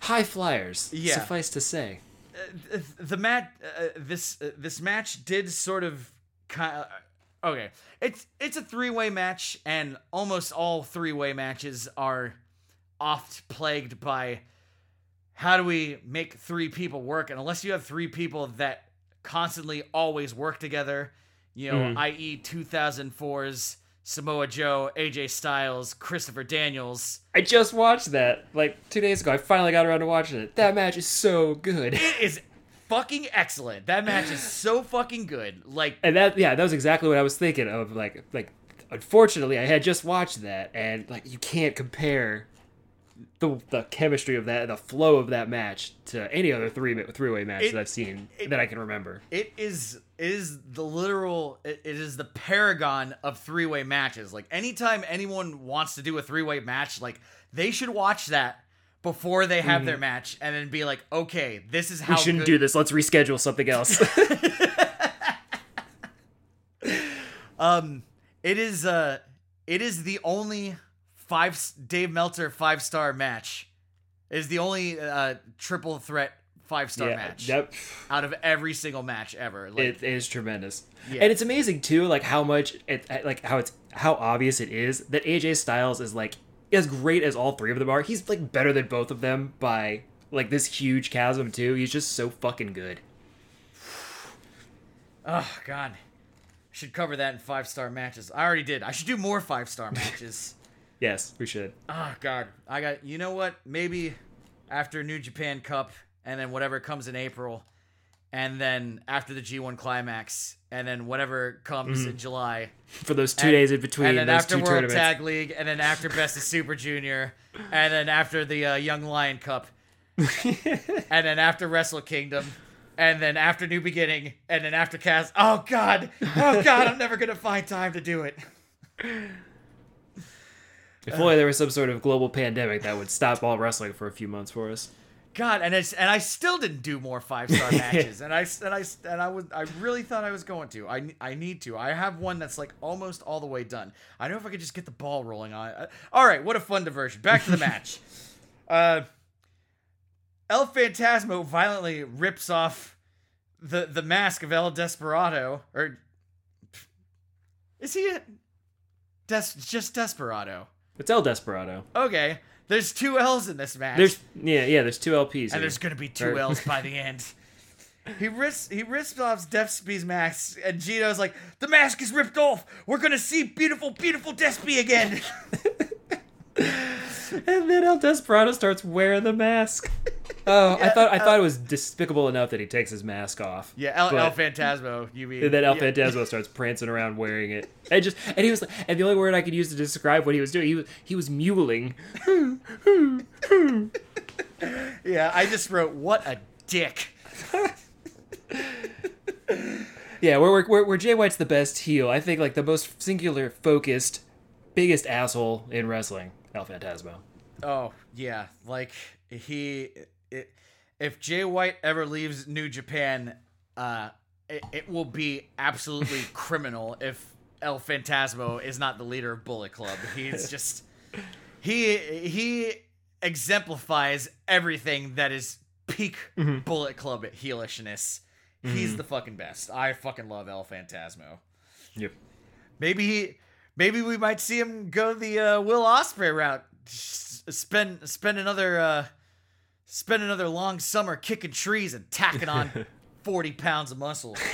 high flyers. Yeah. Suffice to say. Uh, the match uh, this uh, this match did sort of kind of okay it's it's a three-way match and almost all three-way matches are oft plagued by how do we make three people work and unless you have three people that constantly always work together you know Mhm. i.e 2004's samoa joe aj styles christopher daniels I just watched that like two days ago. I finally got around to watching it. That match is so good. it is fucking excellent that match is so fucking good like and that yeah that was exactly what i was thinking of like like unfortunately i had just watched that and like you can't compare the the chemistry of that the flow of that match to any other three three way match It- that i've seen it- that i can remember it is it is the literal it, it is the paragon of three-way matches. Like anytime anyone wants to do a three-way match, like they should watch that before they have their match and then be like, "Okay, this is how Mm-hmm. we shouldn't good- do this. Let's reschedule something else. [LAUGHS] Um, it is uh, it is the only five Dave Meltzer five star match. It is the only uh triple threat five star yeah, match Yep. out of every single match ever. Like, It is tremendous, Yeah. and it's amazing too, like how much it, like how it's how obvious it is that AJ Styles is like as great as all three of them are. He's like better than both of them by like this huge chasm too. He's just so fucking good. [SIGHS] oh god, should cover that in five star matches. I already did. I should do more five star [LAUGHS] matches. Yes, we should. oh god, I got. You know what? Maybe after New Japan Cup and then whatever comes in April. And then after the G1 climax, and then whatever comes in July, For those two And- days in between and then after World tournaments. Tag League, and then after Best of Super Junior, and then after the uh, Young Lion Cup, [LAUGHS] and then after Wrestle Kingdom, and then after New Beginning, and then after Cast. Oh God, oh God, I'm never gonna find time to do it. If only there was some sort of global pandemic that would stop all wrestling for a few months for us. God, and it's and I still didn't do more five star [LAUGHS] matches, and I and I and I was I really thought I was going to. I I need to. I have one that's like almost all the way done. I know if I could just get the ball rolling on it. All right, what a fun diversion. Back to the match. [LAUGHS] Uh, El Phantasmo violently rips off the the mask of El Desperado, or is he a Des- just Desperado? It's El Desperado. Okay, there's two L's in this match. There's yeah yeah. There's two LPs. here. and there's gonna be two Or- L's by [LAUGHS] the end. He rips he risks off Despy's mask, and Gino's like, "The mask is ripped off. We're gonna see beautiful, beautiful Despy again." [LAUGHS] And then El Desperado starts wearing the mask. Oh, I thought I thought it was despicable enough that he takes his mask off. yeah, El, El Phantasmo. You mean? And then El yeah. Phantasmo starts prancing around wearing it. And just and he was and the only word I could use to describe what he was doing, he was he was mewling. Yeah, I just wrote, "What a dick." Yeah, where where where, where Jay White's the best heel, I think like the most singular focused, biggest asshole in wrestling, El Phantasmo. Oh yeah, like he, it, if Jay White ever leaves New Japan, uh, it, it will be absolutely [LAUGHS] criminal if El Phantasmo is not the leader of Bullet Club. He's just [LAUGHS] he he exemplifies everything that is peak Bullet Club at heelishness. He's the fucking best. I fucking love El Phantasmo. Yep. Maybe he, maybe we might see him go the uh, Will Ospreay route. S- Spend spend another uh, spend another long summer kicking trees and tacking on [LAUGHS] forty pounds of muscle. [LAUGHS]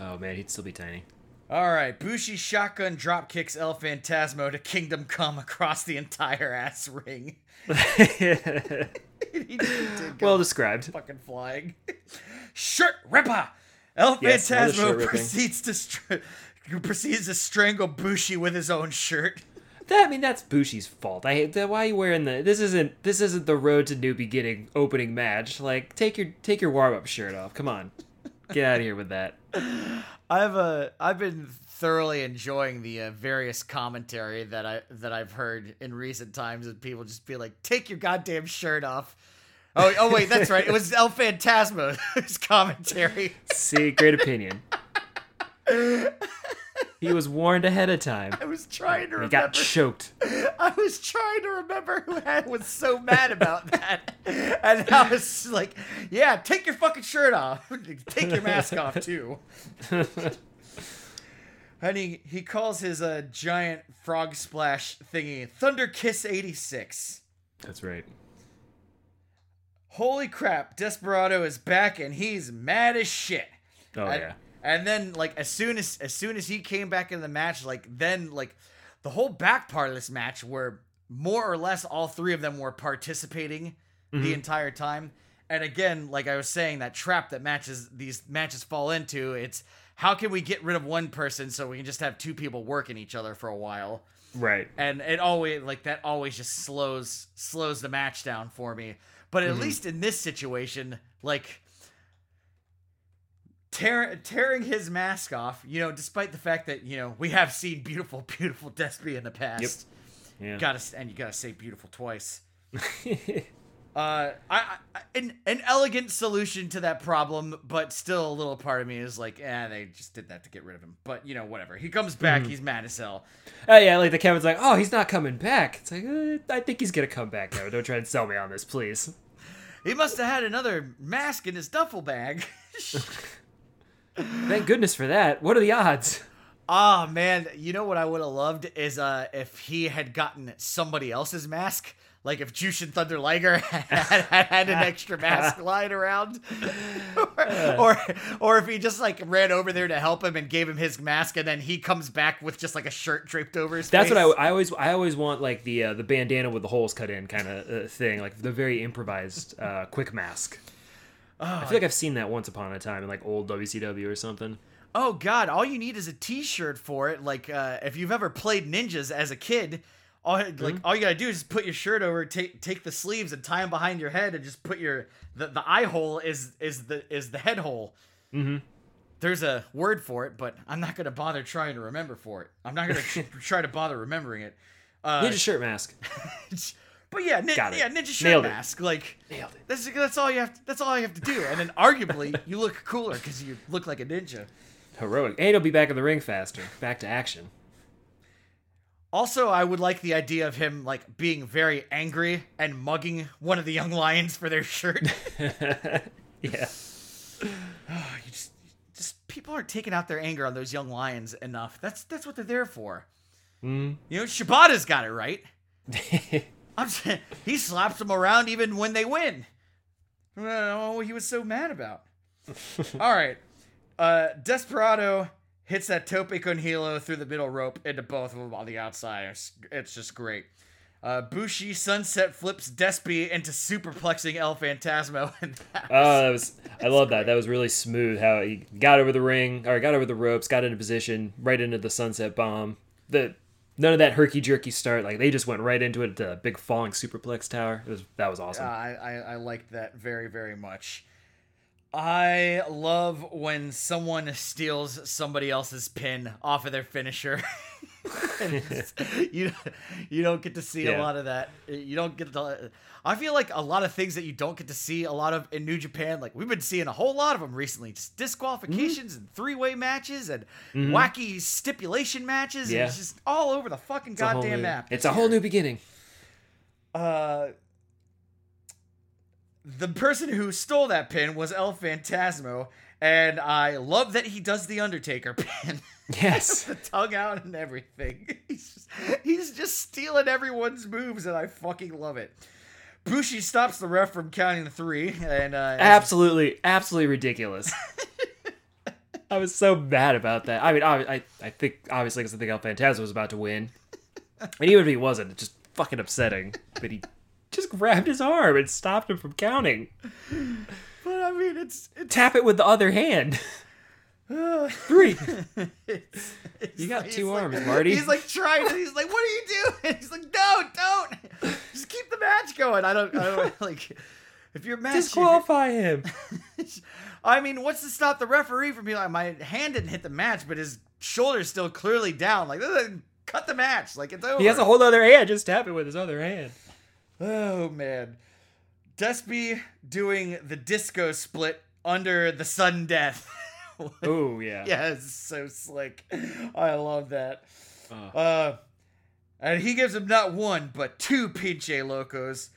Oh man, he'd still be tiny. All right, Bushi shotgun drop kicks El Phantasmo to Kingdom Come across the entire ass ring. [LAUGHS] he did go well described. fucking flying. Shirt ripper. El Yes, another Fantasmo proceeds to str- proceeds to strangle Bushi with his own shirt. That I mean that's Bushi's fault. I that. Why are you wearing the? This isn't this isn't the road to new beginning opening match. Like take your take your warm up shirt off. Come on, get out of here with that. [LAUGHS] I've uh I've been thoroughly enjoying the uh, various commentary that I that I've heard in recent times, and people just be like, "Take your goddamn shirt off." Oh, oh wait, that's right. It was El Phantasmo's [LAUGHS] commentary. See, great opinion. [LAUGHS] [LAUGHS] he was warned ahead of time. I was trying to He remember. got choked. I was trying to remember who had, was so mad about that, and I was like, "Yeah, take your fucking shirt off. [LAUGHS] take your mask off too." [LAUGHS] and he he calls his uh, giant frog splash thingy Thunder Kiss eighty six. That's right. Holy crap! Desperado is back and he's mad as shit. Oh and, yeah. And then like as soon as as soon as he came back in the match, like then like the whole back part of this match where more or less all three of them were participating the mm-hmm. entire time. And again, like I was saying, that trap that matches these matches fall into, it's how can we get rid of one person so we can just have two people working each other for a while? Right. and it always like that always just slows slows the match down for me but at mm-hmm. least in this situation like tear, tearing his mask off. You know, despite the fact that you know we have seen beautiful, [LAUGHS] beautiful Despy in the past. Yeah. Gotta and you gotta say beautiful twice. [LAUGHS] Uh, I, I an an elegant solution to that problem, but still a little part of me is like, eh, they just did that to get rid of him. But you know, whatever. He comes back, he's mad as hell. Oh yeah, like the Kevin's like, oh, he's not coming back. It's like, uh, I think he's gonna come back now. Don't try and sell me on this, please. He must have had another mask in his duffel bag. [LAUGHS] Thank goodness for that. What are the odds? Ah man, you know what I would have loved is uh if he had gotten somebody else's mask. Like if Jushin Thunder Liger [LAUGHS] had, had, had an extra mask [LAUGHS] lying around, [LAUGHS] or, or or if he just like ran over there to help him and gave him his mask, and then he comes back with just like a shirt draped over his That's face. what I, I always I always want like the uh, the bandana with the holes cut in kind of uh, thing, like the very improvised uh, quick mask. I feel like I've seen that once upon a time in like old WCW or something. Oh God! All you need is a T-shirt for it. Like uh, if you've ever played ninjas as a kid, all like all you gotta do is put your shirt over, take take the sleeves and tie them behind your head, and just put your the, the eye hole is is the is the head hole. Mm-hmm. There's a word for it, but I'm not gonna bother trying to remember for it. I'm not gonna [LAUGHS] try to bother remembering it. Uh, Ninja shirt mask. [LAUGHS] but yeah, nin- Got it. yeah, ninja shirt Nailed it. mask. Like Nailed it. that's that's all you have. To, that's all you have to do. And then arguably, you look cooler because you look like a ninja. Heroic. And he'll be back in the ring faster. Back to action. Also, I would like the idea of him like being very angry and mugging one of the young lions for their shirt. [LAUGHS] Yeah. [SIGHS] you just, just people aren't taking out their anger on those young lions enough. That's that's what they're there for. Mm. You know, Shibata's got it right. [LAUGHS] I'm saying he slaps them around even when they win. I don't know what he was so mad about. [LAUGHS] All right, uh, Desperado hits that tope con hilo through the middle rope into both of them on the outside. It's, it's just great. Uh, Bushi sunset flips Despy into superplexing El Phantasmo, and [LAUGHS] that Oh, that was I love that. That was really smooth how he got over the ring or got over the ropes, got into position, right into the sunset bomb. The none of that herky jerky start. Like they just went right into it. The big falling superplex tower. It was that was awesome. Uh, I, I I liked that very very much. I love when someone steals somebody else's pin off of their finisher. [LAUGHS] [LAUGHS] [LAUGHS] You you don't get to see a lot of that. You don't get to. I feel like a lot of things that you don't get to see a lot of in New Japan. Like we've been seeing a whole lot of them recently. Just disqualifications and three way matches and wacky stipulation matches. Yeah. And it's just all over the fucking It's goddamn new- map. It's a whole new beginning. Uh, the person who stole that pin was El Phantasmo, and I love that he does the Undertaker [LAUGHS] pin. Yes. [LAUGHS] the tongue out and everything. [LAUGHS] He's just, he's just stealing everyone's moves, and I fucking love it. Bushi stops the ref from counting the three, and uh, absolutely, absolutely ridiculous. I was so mad about that. I mean, I, I, I think obviously because I think El Phantasmo was about to win, and even if he wasn't, it's just fucking upsetting. But he just grabbed his arm and stopped him from counting. but I mean, it's it's Tap it with the other hand. [LAUGHS] [SIGHS] Three. [LAUGHS] it's, it's You got two like- arms, Marty. He's like trying to. He's like, "What are you doing?" He's like, "No, don't. Just keep the match going." I don't. I don't [LAUGHS] like. If you're match, Disqualify him. [LAUGHS] I mean, what's to stop the referee from being like, "My hand didn't hit the match, but his shoulder's still clearly down." Like, cut the match. Like it's over. He has a whole other hand. Just tap it with his other hand. Oh man, Despy doing the disco split under the sudden death. [LAUGHS] Oh yeah. yeah, it's so slick. I love that. Uh, and he gives him not one but two pinche locos,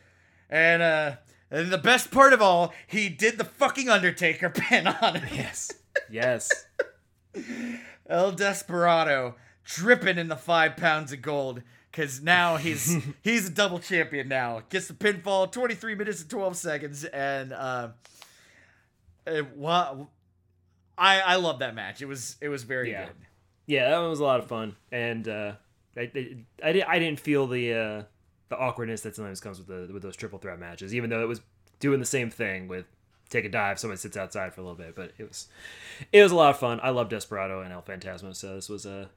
and uh, and the best part of all, he did the fucking Undertaker [LAUGHS] pin on him. Yes. Yes. [LAUGHS] El Desperado dripping in the five pounds of gold. Cause now he's he's a double champion now. Gets the pinfall, 23 minutes and 12 seconds, and uh, it, I I love that match. It was it was very Yeah. good. Yeah, that one was a lot of fun, and uh, I, I, I, didn't, I didn't feel the uh, the awkwardness that sometimes comes with the with those triple threat matches, even though it was doing the same thing with take a dive, someone sits outside for a little bit, but it was it was a lot of fun. I love Desperado and El Phantasmo, so this was a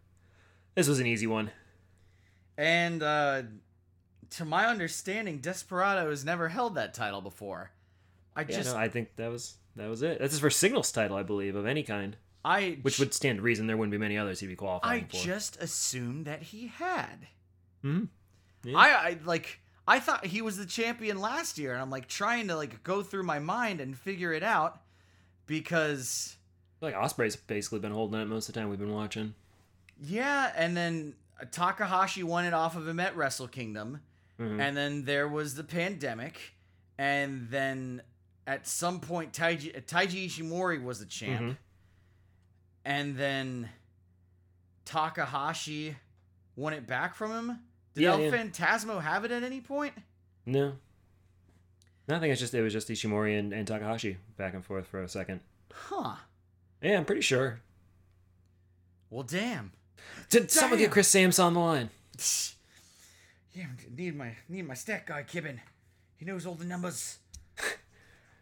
this was an easy one. And uh, to my understanding, Desperado has never held that title before. I Yeah, just no, I think that was that was it. That's his first singles title, I believe, of any kind. I Which would stand to reason there wouldn't be many others he'd be I qualifying for. I just assumed that he had. Mhm. Yeah. I, I like I thought he was the champion last year, and I'm like trying to like go through my mind and figure it out because like Ospreay's basically been holding it most of the time we've been watching. yeah, and then Takahashi won it off of him at Wrestle Kingdom, Mhm. and then there was the pandemic, and then at some point Taiji Taiji Ishimori was the champ, Mhm. and then Takahashi won it back from him. Did Yeah, El yeah. Phantasmo have it at any point? No. No, I think it's just it was just Ishimori and, and Takahashi back and forth for a second. Huh. Yeah, I'm pretty sure. Well, damn. Did someone get Chris Sams on the line? Yeah, need my need my stat guy, Kibben. He knows all the numbers.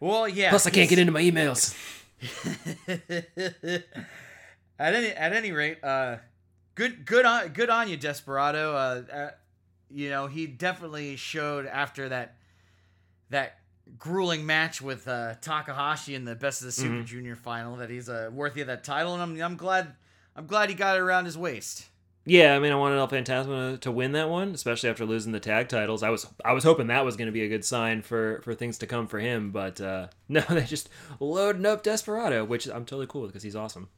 Well, yeah. Plus, I can't get into my emails. [LAUGHS] at any at any rate, uh, good good on good on you, Desperado. Uh, uh, you know he definitely showed after that that grueling match with uh, Takahashi in the Best of the Super Junior final that he's uh, worthy of that title, and I'm I'm glad I'm glad he got it around his waist. Yeah, I mean, I wanted El Phantasmo to, win that one, especially after losing the tag titles. I was I was hoping that was going to be a good sign for for things to come for him, but uh, [LAUGHS] no, they just loading up Desperado, which I'm totally cool with because he's awesome.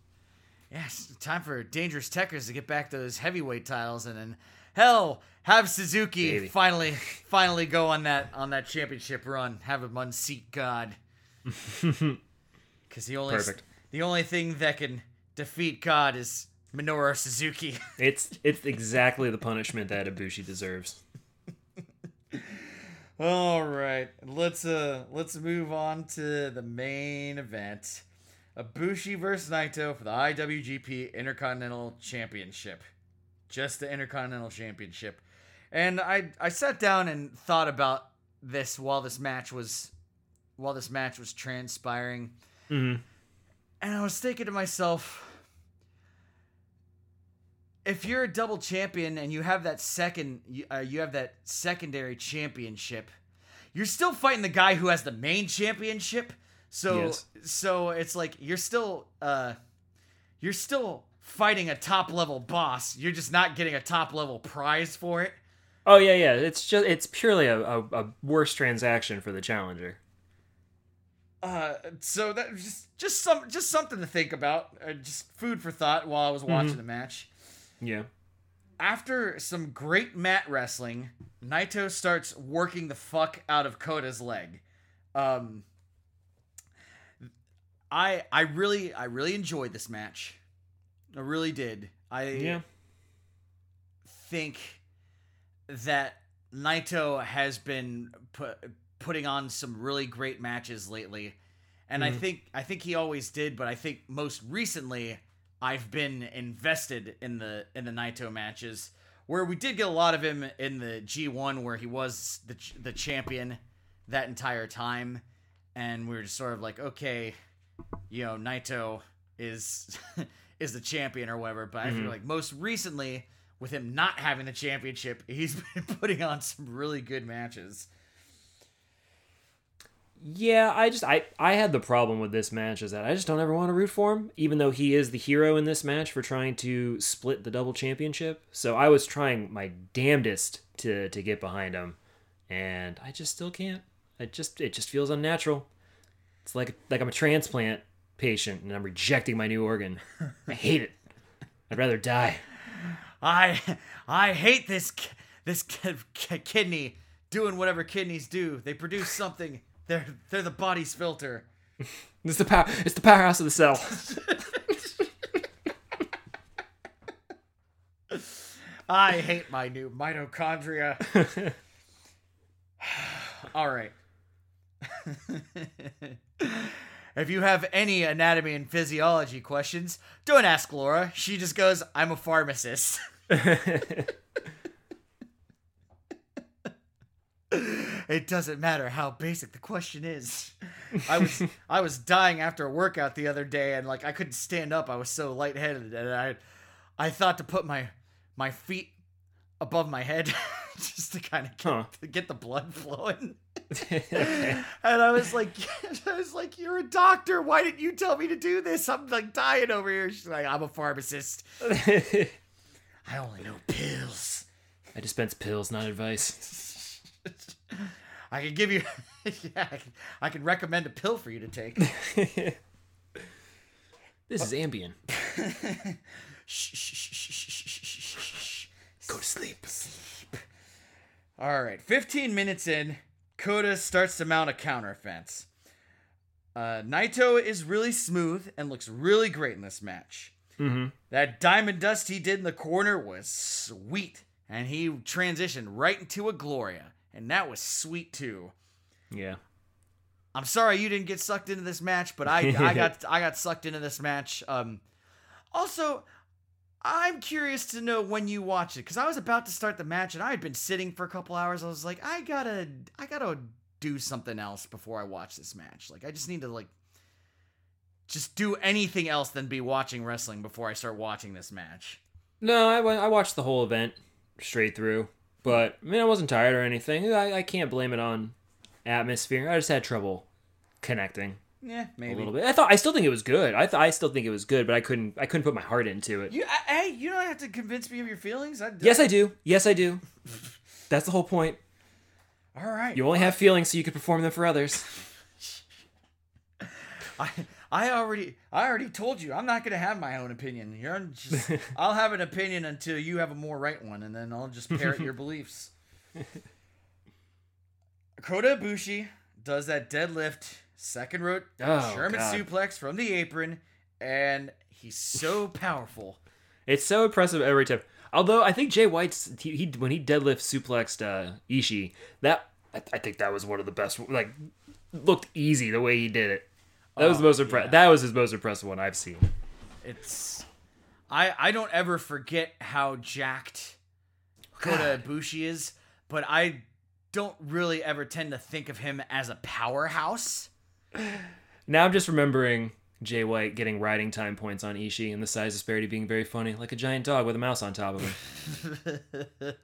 Yes, time for Dangerous Tekkers to get back those heavyweight titles, and then hell, have Suzuki Baby. finally, finally go on that on that championship run. Have him unseat God, [LAUGHS] because the only Perfect. the only thing that can defeat God is Minoru Suzuki. [LAUGHS] It's it's exactly the punishment that Ibushi deserves. All right, let's uh let's move on to the main event. Ibushi versus Naito for the IWGP Intercontinental Championship. Just the Intercontinental Championship. And I I sat down and thought about this while this match was while this match was transpiring. Mhm. And I was thinking to myself if you're a double champion and you have that second you- uh, you have that secondary championship you're still fighting the guy who has the main championship so Yes. so it's like you're still uh you're still fighting a top level boss you're just not getting a top level prize for it Oh yeah, yeah. It's just it's purely a, a, a worse transaction for the challenger. uh so that just just some just something to think about uh, just food for thought while i was watching the match Yeah. After some great mat wrestling, Naito starts working the fuck out of Kota's leg. Um I I really I really enjoyed this match. I really did. I Yeah. think that Naito has been pu- putting on some really great matches lately. And I think I think he always did, but I think most recently I've been invested in the in the Naito matches where we did get a lot of him in the G1 where he was the the champion that entire time. And we were just sort of like okay, you know, Naito is [LAUGHS] is the champion or whatever, but I feel mm-hmm. like most recently with him not having the championship, [LAUGHS] he's been putting on some really good matches. Yeah, I just I I had the problem with this match is that I just don't ever want to root for him, even though he is the hero in this match for trying to split the double championship. So I was trying my damnedest to to get behind him, and I just still can't. It just it just feels unnatural. It's like like I'm a transplant patient and I'm rejecting my new organ. [LAUGHS] I hate it. I'd rather die. I I hate this this ki- ki- kidney doing whatever kidneys do. They produce something. They're they're the body's filter. [LAUGHS] It's the power. It's the powerhouse of the cell. [LAUGHS] I hate my new mitochondria. [SIGHS] All right. [LAUGHS] if you have any anatomy and physiology questions, don't ask Laura. She just goes, "I'm a pharmacist." It doesn't matter how basic the question is. I was I was dying after a workout the other day and like I couldn't stand up. I was so lightheaded and I I thought to put my my feet above my head [LAUGHS] just to kind of get, Huh. get the blood flowing. [LAUGHS] and I was like, [LAUGHS] I was like, you're a doctor. Why didn't you tell me to do this? I'm like dying over here. She's like, I'm a pharmacist. I only know pills. I dispense pills, not advice. [LAUGHS] I can give you, [LAUGHS] yeah, I can, I can recommend a pill for you to take. [LAUGHS] This is Ambien. Shh, shh, shh, shh, shh, shh, shh, shh. Go to sleep. Sleep. All right, 15 minutes in, Kota starts to mount a counteroffense. Uh, Naito is really smooth and looks really great in this match. Mm-hmm. That diamond dust he did in the corner was sweet, and he transitioned right into a Gloria, and that was sweet too. Yeah. I'm sorry you didn't get sucked into this match, but I I [LAUGHS] got I got sucked into this match. Um, also, I'm curious to know when you watch it because I was about to start the match and I had been sitting for a couple hours. I was like, I gotta I gotta do something else before I watch this match. Like, I just need to like just do anything else than be watching wrestling before I start watching this match. No, I, I watched the whole event straight through, but I mean, I wasn't tired or anything. I, I can't blame it on atmosphere. I just had trouble connecting Yeah, maybe. a little bit. I thought I still think it was good. I th- I still think it was good, but I couldn't I couldn't put my heart into it. You, I, hey, you don't have to convince me of your feelings. I, Yes, I do. Yes, I do. [LAUGHS] That's the whole point. All right. You only have feelings so you can perform them for others. [LAUGHS] I I already I already told you I'm not gonna have my own opinion. You're just [LAUGHS] I'll have an opinion until you have a more right one, and then I'll just parrot your [LAUGHS] beliefs. Kota Ibushi does that deadlift second rope Oh, Sherman God. suplex from the apron, and he's so [LAUGHS] powerful. It's so impressive every time. Although I think Jay White's he, he when he deadlift suplexed uh, Ishii, that I, I think that was one of the best. Like looked easy the way he did it. That was the Oh, most impressive. That was his most impressive one I've seen. It's I I don't ever forget how jacked Kota Ibushi is, but I don't really ever tend to think of him as a powerhouse. Now I'm just remembering Jay White getting riding time points on Ishii and the size disparity being very funny, like a giant dog with a mouse on top of him. [LAUGHS]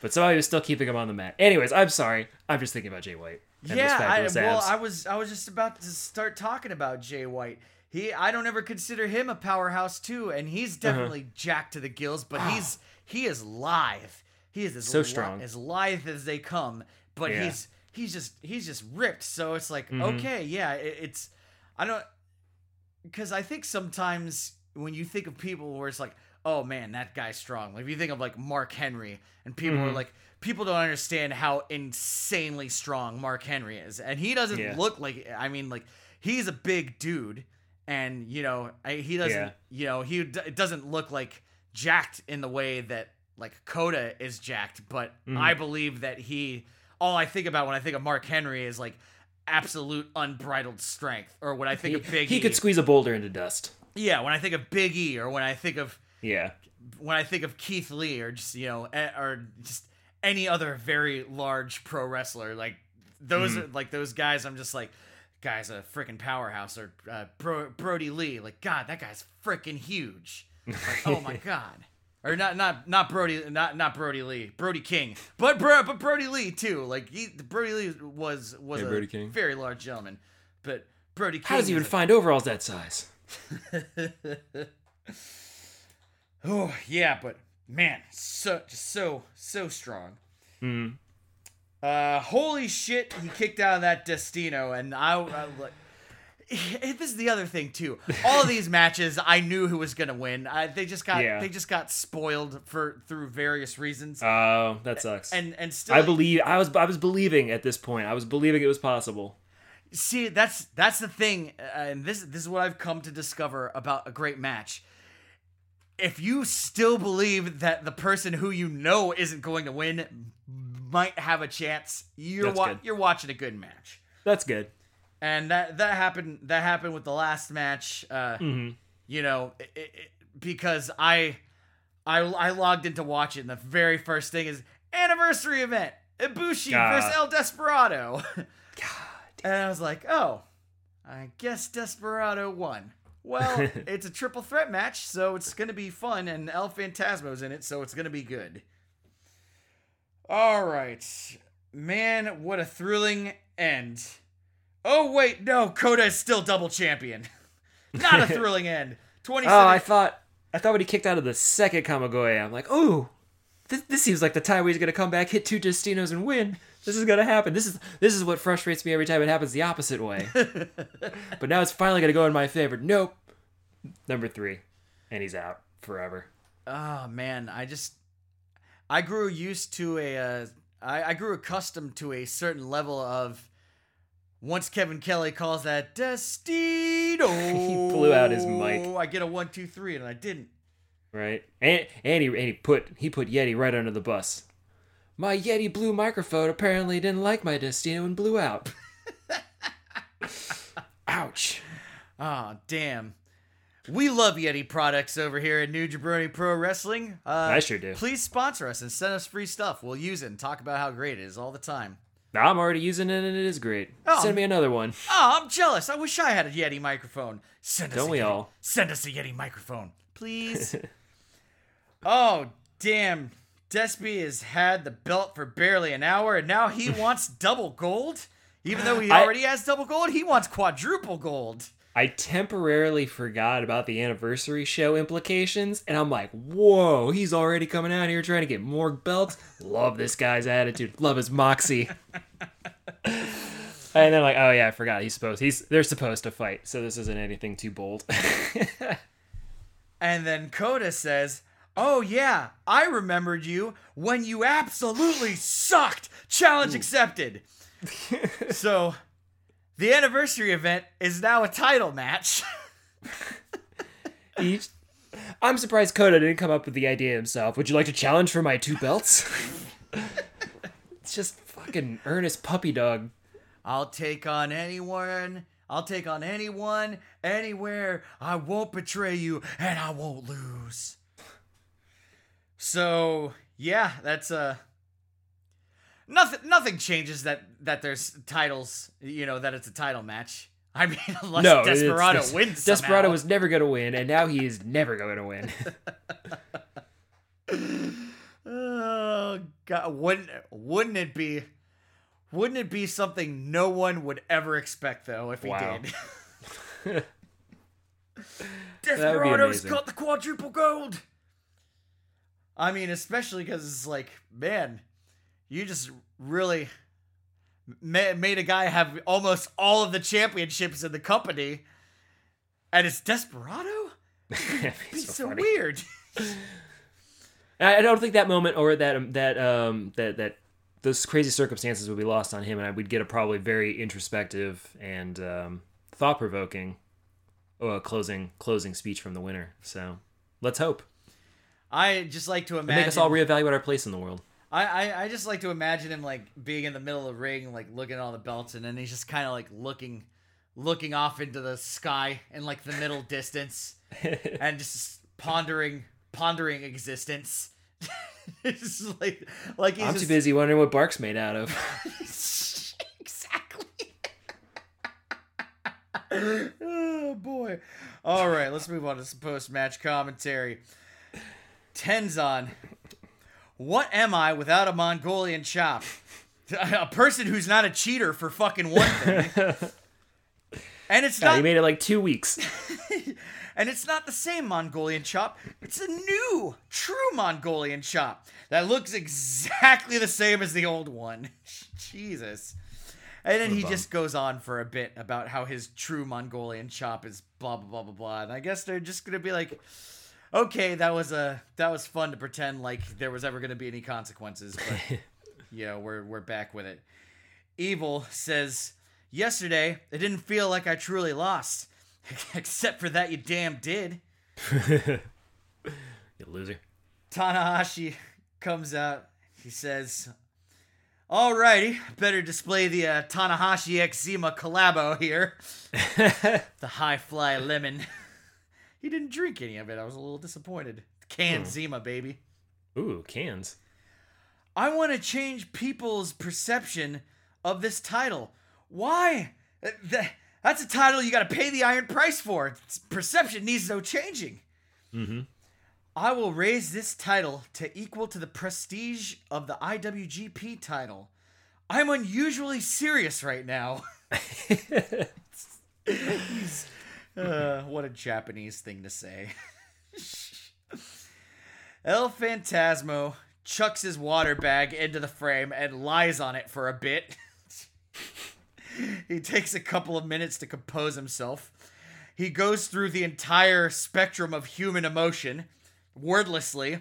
but somehow he was still keeping him on the mat. Anyways, I'm sorry. I'm just thinking about Jay White. And yeah, I, well, abs. I was I was just about to start talking about Jay White. He I don't ever consider him a powerhouse too, and Uh-huh. he's definitely jacked to the gills, but he's he is lithe. He is as So li- strong. as lithe as they come, but Yeah. he's he's just he's just ripped. So it's like Mhm. okay, yeah, it, it's I don't because I think sometimes when you think of people where it's like, oh man, that guy's strong. Like if you think of like Mark Henry, and people are Mhm. like, people don't understand how insanely strong Mark Henry is, and he doesn't Yeah. look like. I mean, like he's a big dude, and you know I, he doesn't. Yeah. You know he d- it doesn't look like jacked in the way that like Kota is jacked, but Mhm. I believe that he. All I think about when I think of Mark Henry is like absolute unbridled strength, or when I think he, of Big he E. could squeeze a boulder into dust. Yeah, when I think of Big E, or when I think of Yeah. when I think of Keith Lee, or just you know, or just any other very large pro wrestler, like those are like those guys. I'm just like, guy's a freaking powerhouse, or uh, Bro- Brodie Lee. Like, God, that guy's freaking huge. Like, oh my [LAUGHS] God. Or not, not, not Brody, not, not Brodie Lee, Brody King, but bro, but Brodie Lee too. Like he, Brodie Lee was was Yeah, a Brody King. very large gentleman, but Brody King. How does he even a- find overalls that size? [LAUGHS] Oh yeah, but man, so so so strong. Hmm. Uh, holy shit, he kicked out of that Destino, and I, I like. [LAUGHS] This is the other thing too. All of these matches, I knew who was gonna win. I, they just got Yeah. they just got spoiled for through various reasons. Oh, that sucks. and and still, I believe I was I was believing at this point. I was believing it was possible. See, that's that's the thing, uh, and this this is what I've come to discover about a great match. If you still believe that the person who you know isn't going to win might have a chance, you're wa- you're watching a good match, That's good. And that that happened that happened with the last match. Uh, hmm you know, it, it, because I, I I logged in to watch it, and the very first thing is anniversary event Ibushi God. versus El Desperado. [LAUGHS] God, and I was like, oh, I guess Desperado won. Well, [LAUGHS] it's a triple threat match, so it's gonna be fun, and El Phantasmo's in it, so it's gonna be good. All right, man, what a thrilling end. Oh wait, no, Kota is still double champion. [LAUGHS] Not a [LAUGHS] thrilling end. Twenty. Oh, I thought I thought when he kicked out of the second Kamigoye, I'm like, oh, this, this seems like the time where he's gonna come back, hit two Destinos, and win. This is gonna happen. This is this is what frustrates me every time it happens the opposite way. [LAUGHS] but now it's finally gonna go in my favor. Nope. Number three, and he's out forever. Oh man, I just I grew used to a uh, I, I grew accustomed to a certain level of once Kevin Kelly calls that [LAUGHS] Destino He blew out his mic. Oh I get a one, two, three, and I didn't. Right, and and he and he put he put Yeti right under the bus. My Yeti blue microphone apparently didn't like my Destino and blew out. [LAUGHS] Ouch. Oh, damn. We love Yeti products over here at New Jabroni Pro Wrestling. Uh, I sure do. Please sponsor us and send us free stuff. We'll use it and talk about how great it is all the time. I'm already using it and it is great. Oh. Send me another one. Oh, I'm jealous. I wish I had a Yeti microphone. Send us Don't a we Yeti. all? Send us a Yeti microphone, please. [LAUGHS] oh, damn. Despy has had the belt for barely an hour, and now he [LAUGHS] wants double gold? Even though he I- already has double gold, he wants quadruple gold. I temporarily forgot about the anniversary show implications, and I'm like, whoa, he's already coming out here trying to get more belts. Love this guy's attitude. Love his moxie. [LAUGHS] and then like, oh yeah, I forgot he's supposed he's they're supposed to fight, so this isn't anything too bold. [LAUGHS] And then Kota says, Oh, yeah, I remembered you when you absolutely sucked. Challenge accepted. [LAUGHS] so, the anniversary event is now a title match. [LAUGHS] Each- I'm surprised Kota didn't come up with the idea himself. Would you like to challenge for my two belts? [LAUGHS] it's just fucking earnest puppy dog. I'll take on anyone. I'll take on anyone, anywhere. I won't betray you, and I won't lose. So yeah, that's uh nothing. Nothing changes that that there's titles. You know that it's a title match. [LAUGHS] I mean, unless no, Desperado it's- wins. Desperado somehow. was never going to win, and now he is never going to win. [LAUGHS] Oh God! Wouldn't wouldn't it be? Wouldn't it be something no one would ever expect though if he Wow. did? [LAUGHS] Desperado's got the quadruple gold. I mean, especially because it's like, man, you just really ma- made a guy have almost all of the championships in the company, and it's Desperado. [LAUGHS] It's so so weird. [LAUGHS] I don't think that moment or that um, that um that that those crazy circumstances would be lost on him, and I would get a probably very introspective and um, thought provoking uh, closing closing speech from the winner. So let's hope I just like to and imagine. make us all reevaluate our place in the world. I, I I just like to imagine him like being in the middle of the ring, like looking at all the belts, and then he's just kind of like looking, looking off into the sky in like the middle [LAUGHS] distance, and just pondering, pondering existence. [LAUGHS] it's like like he's I'm just, too busy wondering what Bark's made out of. [LAUGHS] exactly. oh boy. All right, let's move on to some post-match commentary. Tenzan, what am I without a Mongolian chop? [LAUGHS] A person who's not a cheater for fucking one thing. [LAUGHS] And it's God, not he made it like two weeks. [LAUGHS] and it's not the same Mongolian chop. It's a new, true Mongolian chop that looks exactly the same as the old one. Jesus. And then he just goes on for a bit about how his true Mongolian chop is blah blah blah blah blah. And I guess they're just gonna be like, okay, that was a that was fun to pretend like there was ever gonna be any consequences, but [LAUGHS] know, we're we're back with it. Evil says, Yesterday, it didn't feel like I truly lost. [LAUGHS] Except for that you damn did. [LAUGHS] You loser. Tanahashi comes out. He says, Alrighty, better display the uh, Tanahashi X Zima collabo here. the high fly lemon. He didn't drink any of it. I was a little disappointed. Canned Zima, baby. Ooh, cans. I want to change people's perception of this title. Why? Uh, th- That's a title you got to pay the iron price for. Its perception needs no changing. Mm-hmm. I will raise this title to equal to the prestige of the IWGP title. I'm unusually serious right now. [LAUGHS] [LAUGHS] He's- what a Japanese thing to say. [LAUGHS] El Phantasmo chucks his water bag into the frame and lies on it for a bit. [LAUGHS] he takes a couple of minutes to compose himself. He goes through the entire spectrum of human emotion, wordlessly,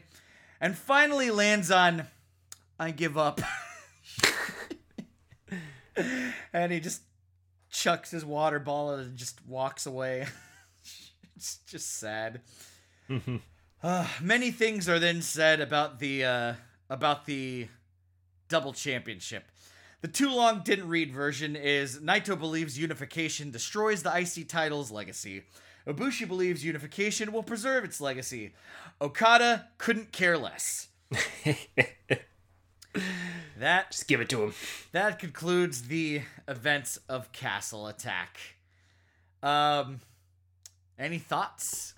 and finally lands on I give up. [LAUGHS] and he just chucks his water ball and just walks away. It's just sad. Uh, many things are then said about the uh, about the double championship. The too long didn't read version is Naito believes unification destroys the IC title's legacy. Ibushi believes unification will preserve its legacy. Okada couldn't care less. [LAUGHS] that Just give it to him. that concludes the events of Castle Attack. Um, any thoughts?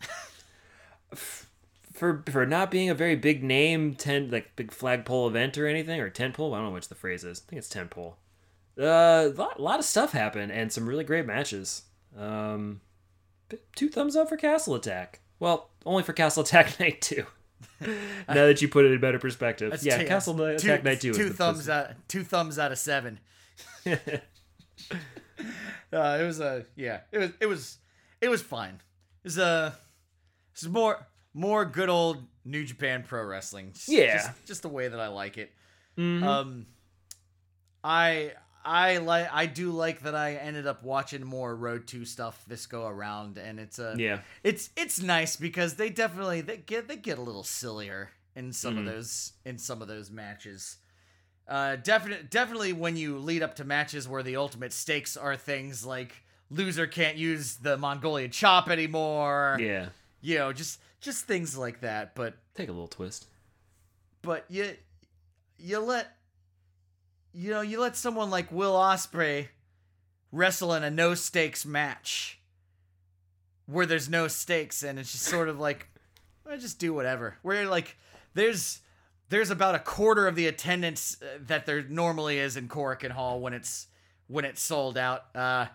For for not being a very big name, ten like big flagpole event or anything, or tentpole. I don't know which the phrase is. I think it's tentpole. Uh, a lot, lot of stuff happened and some really great matches. Um, two thumbs up for Castle Attack. Well, only for Castle Attack [LAUGHS] Night Two. [LAUGHS] now that you put it in better perspective, That's yeah, two- Castle two- Attack Night Two. is Two the- thumbs out. Two thumbs out of seven. [LAUGHS] uh, it was a yeah. It was it was it was fine. It was a this is more more good old New Japan Pro Wrestling. Just- Yeah. just, just the way that I like it. Mhm. Um, I I like I do like that I ended up watching more Road to stuff this go around, and it's a yeah, it's it's nice because they definitely they get they get a little sillier in some Mm-hmm. of those in some of those matches. Uh, definitely definitely when you lead up to matches where the ultimate stakes are things like loser can't use the Mongolian chop anymore. yeah. You know, just just things like that. But Take a little twist. but you you let you know you let someone like Will Ospreay wrestle in a no stakes match where there's no stakes and it's just sort of like I just do whatever. Where like there's there's about a quarter of the attendance uh, that there normally is in Korakuen Hall when it's when it's sold out. Uh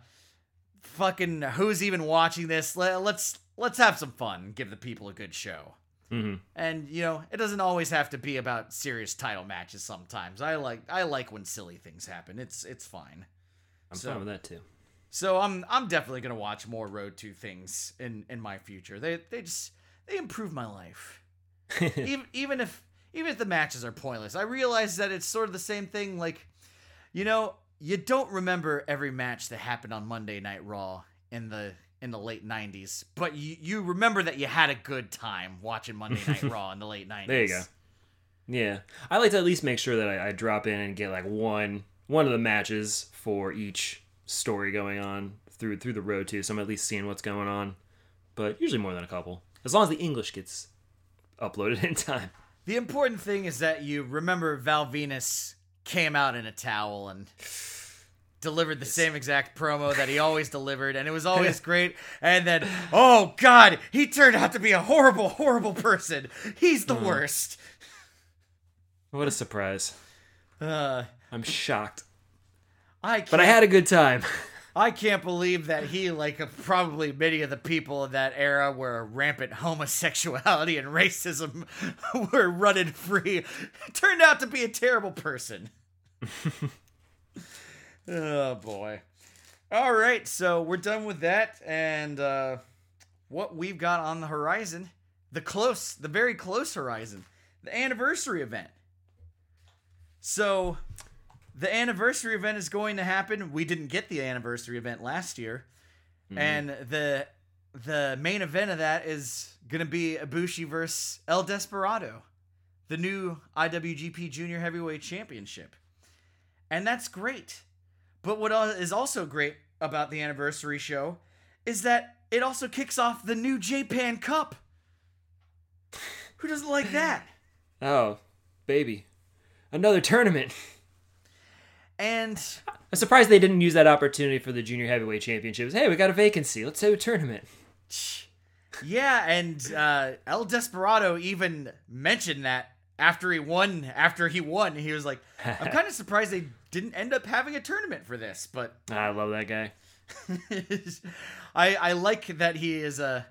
fucking who's even watching this? Let, let's let's have some fun. Give the people a good show. hmm And you know, it doesn't always have to be about serious title matches. Sometimes I like I like when silly things happen. It's it's fine. I'm So- fine with that too. So I'm I'm definitely gonna watch more Road to things in in my future. They they just they improve my life. [LAUGHS] even even if even if the matches are pointless, I realize that it's sort of the same thing. Like, you know, you don't remember every match that happened on Monday Night Raw in the in the late '90s, but you you remember that you had a good time watching Monday Night [LAUGHS] Raw in the late '90s. There you go. Yeah, I like to at least make sure that I, I drop in and get like one one of the matches for each story going on through through the road too. So I'm at least seeing what's going on, but usually more than a couple, as long as the English gets uploaded [LAUGHS] in time. The important thing is that you remember Val Venis came out in a towel and delivered the same exact promo that he always [LAUGHS] delivered, and it was always [LAUGHS] great. And then, oh God, he turned out to be a horrible, horrible person. He's the worst. What a surprise! Uh, I'm shocked, I but I had a good time. [LAUGHS] I can't believe that he, like uh, probably many of the people in that era where rampant homosexuality and racism were running free, turned out to be a terrible person. [LAUGHS] oh boy. All right, so we're done with that, and uh, what we've got on the horizon, the close, the very close horizon, the anniversary event. So, the anniversary event is going to happen. We didn't get the anniversary event last year, and the the main event of that is gonna be Ibushi versus El Desperado, the new IWGP Junior Heavyweight Championship, and that's great. But what is also great about the anniversary show is that it also kicks off the new Japan Cup. Who doesn't like [SIGHS] that? Oh, baby, another tournament. And I'm surprised they didn't use that opportunity for the junior heavyweight championships. Hey, we got a vacancy. Let's have a tournament. Yeah, and uh, El Desperado even mentioned that after he won, after he won, he was like, [LAUGHS] "I'm kind of surprised they didn't end up having a tournament for this." But I love that guy. [LAUGHS] I I like that he is uh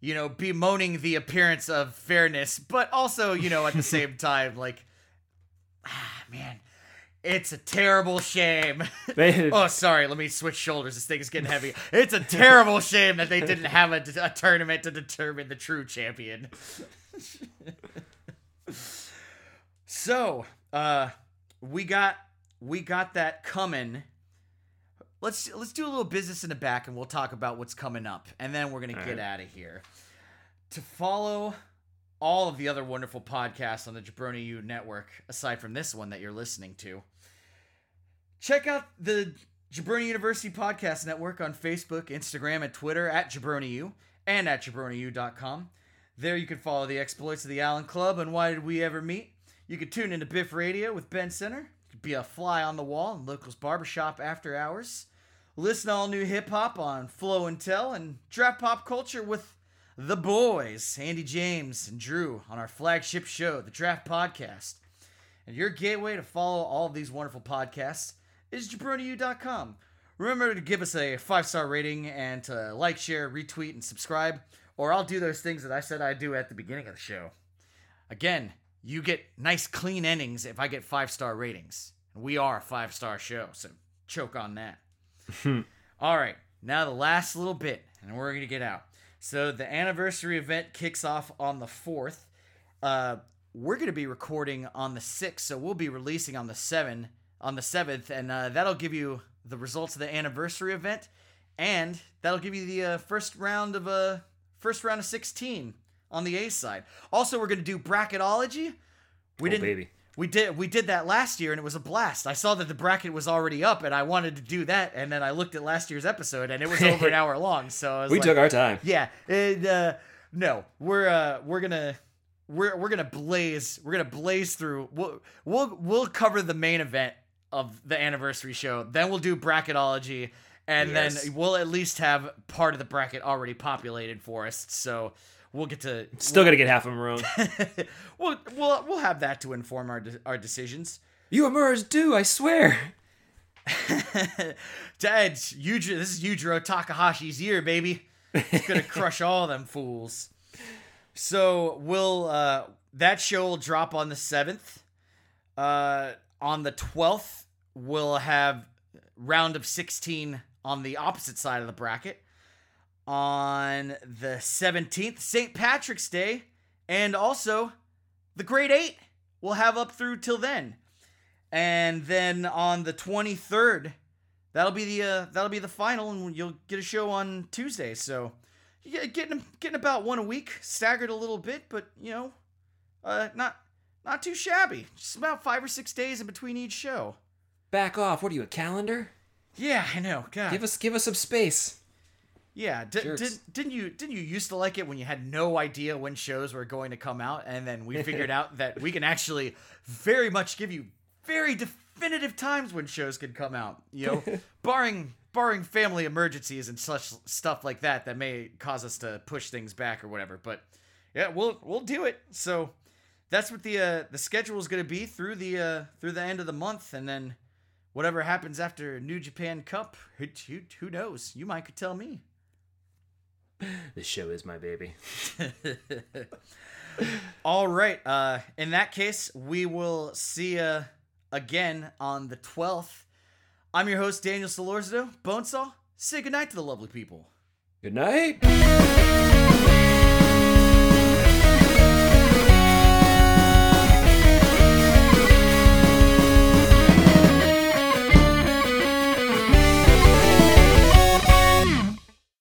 you know bemoaning the appearance of fairness, but also you know at the same [LAUGHS] time like ah man, it's a terrible shame. [LAUGHS] They- oh, sorry. Let me switch shoulders. This thing is getting heavy. It's a terrible shame that they didn't have a, a tournament to determine the true champion. so, uh, we got we got that coming. Let's let's do a little business in the back, and we'll talk about what's coming up, and then we're gonna get right. out of here. To follow all of the other wonderful podcasts on the Jabroni U network, aside from this one that you're listening to, check out the Jabroni University Podcast Network on Facebook, Instagram, and Twitter at JabroniU and at JabroniU.com. There you can follow the exploits of the Allen Club and Why Did We Ever Meet. You can tune into Biff Radio with Ben Center. Be a fly on the wall in locals barbershop after hours. Listen to all new hip hop on Flow and Tell and draft pop culture with the boys, Andy James and Drew, on our flagship show, the Draft Podcast. And your gateway to follow all of these wonderful podcasts is jabroniu.com. Remember to give us a five star rating and to like, share, retweet, and subscribe, or I'll do those things that I said I'd do at the beginning of the show. Again, you get nice, clean endings if I get five star ratings. We are a five star show, so choke on that. [LAUGHS] All right, now the last little bit, and we're gonna get out. So the anniversary event kicks off on the fourth. Uh, we're gonna be recording on the sixth, so we'll be releasing on the seven on the seventh, and uh, that'll give you the results of the anniversary event, and that'll give you the uh, first round of uh, first round of sixteen on the A side. Also, we're gonna do bracketology. We Oh, didn't. baby. We did we did that last year and it was a blast. I saw that the bracket was already up and I wanted to do that and then I looked at last year's episode and it was over an [LAUGHS] hour long. So I was We like, took our time. yeah. And, uh, no, we're uh, we're gonna we're we're gonna blaze we're gonna blaze through. We'll we'll we'll cover the main event of the anniversary show. Then we'll do bracketology, and Yes. then we'll at least have part of the bracket already populated for us. So we'll get to Still gonna get half of them wrong. [LAUGHS] we'll we'll we'll have that to inform our de- our decisions. you Amura's do, I swear. [LAUGHS] Dad, Yujiro, this is Yujiro Takahashi's year, baby. He's gonna [LAUGHS] crush all them fools. So we'll uh that show will drop on the seventh. Uh on the twelfth, we'll have round of sixteen on the opposite side of the bracket. On the seventeenth, St. Patrick's Day, and also the grade eight we'll have up through till then. And then on the 23rd, that'll be the uh, that'll be the final, and you'll get a show on Tuesday. So get getting getting about one a week, staggered a little bit, but you know, uh, not not too shabby. Just about five or six days in between each show. Back off. What are you, a calendar? Yeah, I know. God. Give us give us some space. Yeah, d- did, didn't you didn't you used to like it when you had no idea when shows were going to come out, and then we figured [LAUGHS] out that we can actually very much give you very definitive times when shows can come out. You know, [LAUGHS] barring barring family emergencies and such stuff like that that may cause us to push things back or whatever. But yeah, we'll we'll do it. So that's what the uh, the schedule is going to be through the uh, through the end of the month, and then whatever happens after New Japan Cup, who, who, who knows? You might could tell me. [LAUGHS] This show is my baby. [LAUGHS] All right. Uh, in that case, we will see you again on the 12th. I'm your host, Daniel Solorzo. Bonesaw, say goodnight to the lovely people. Good night.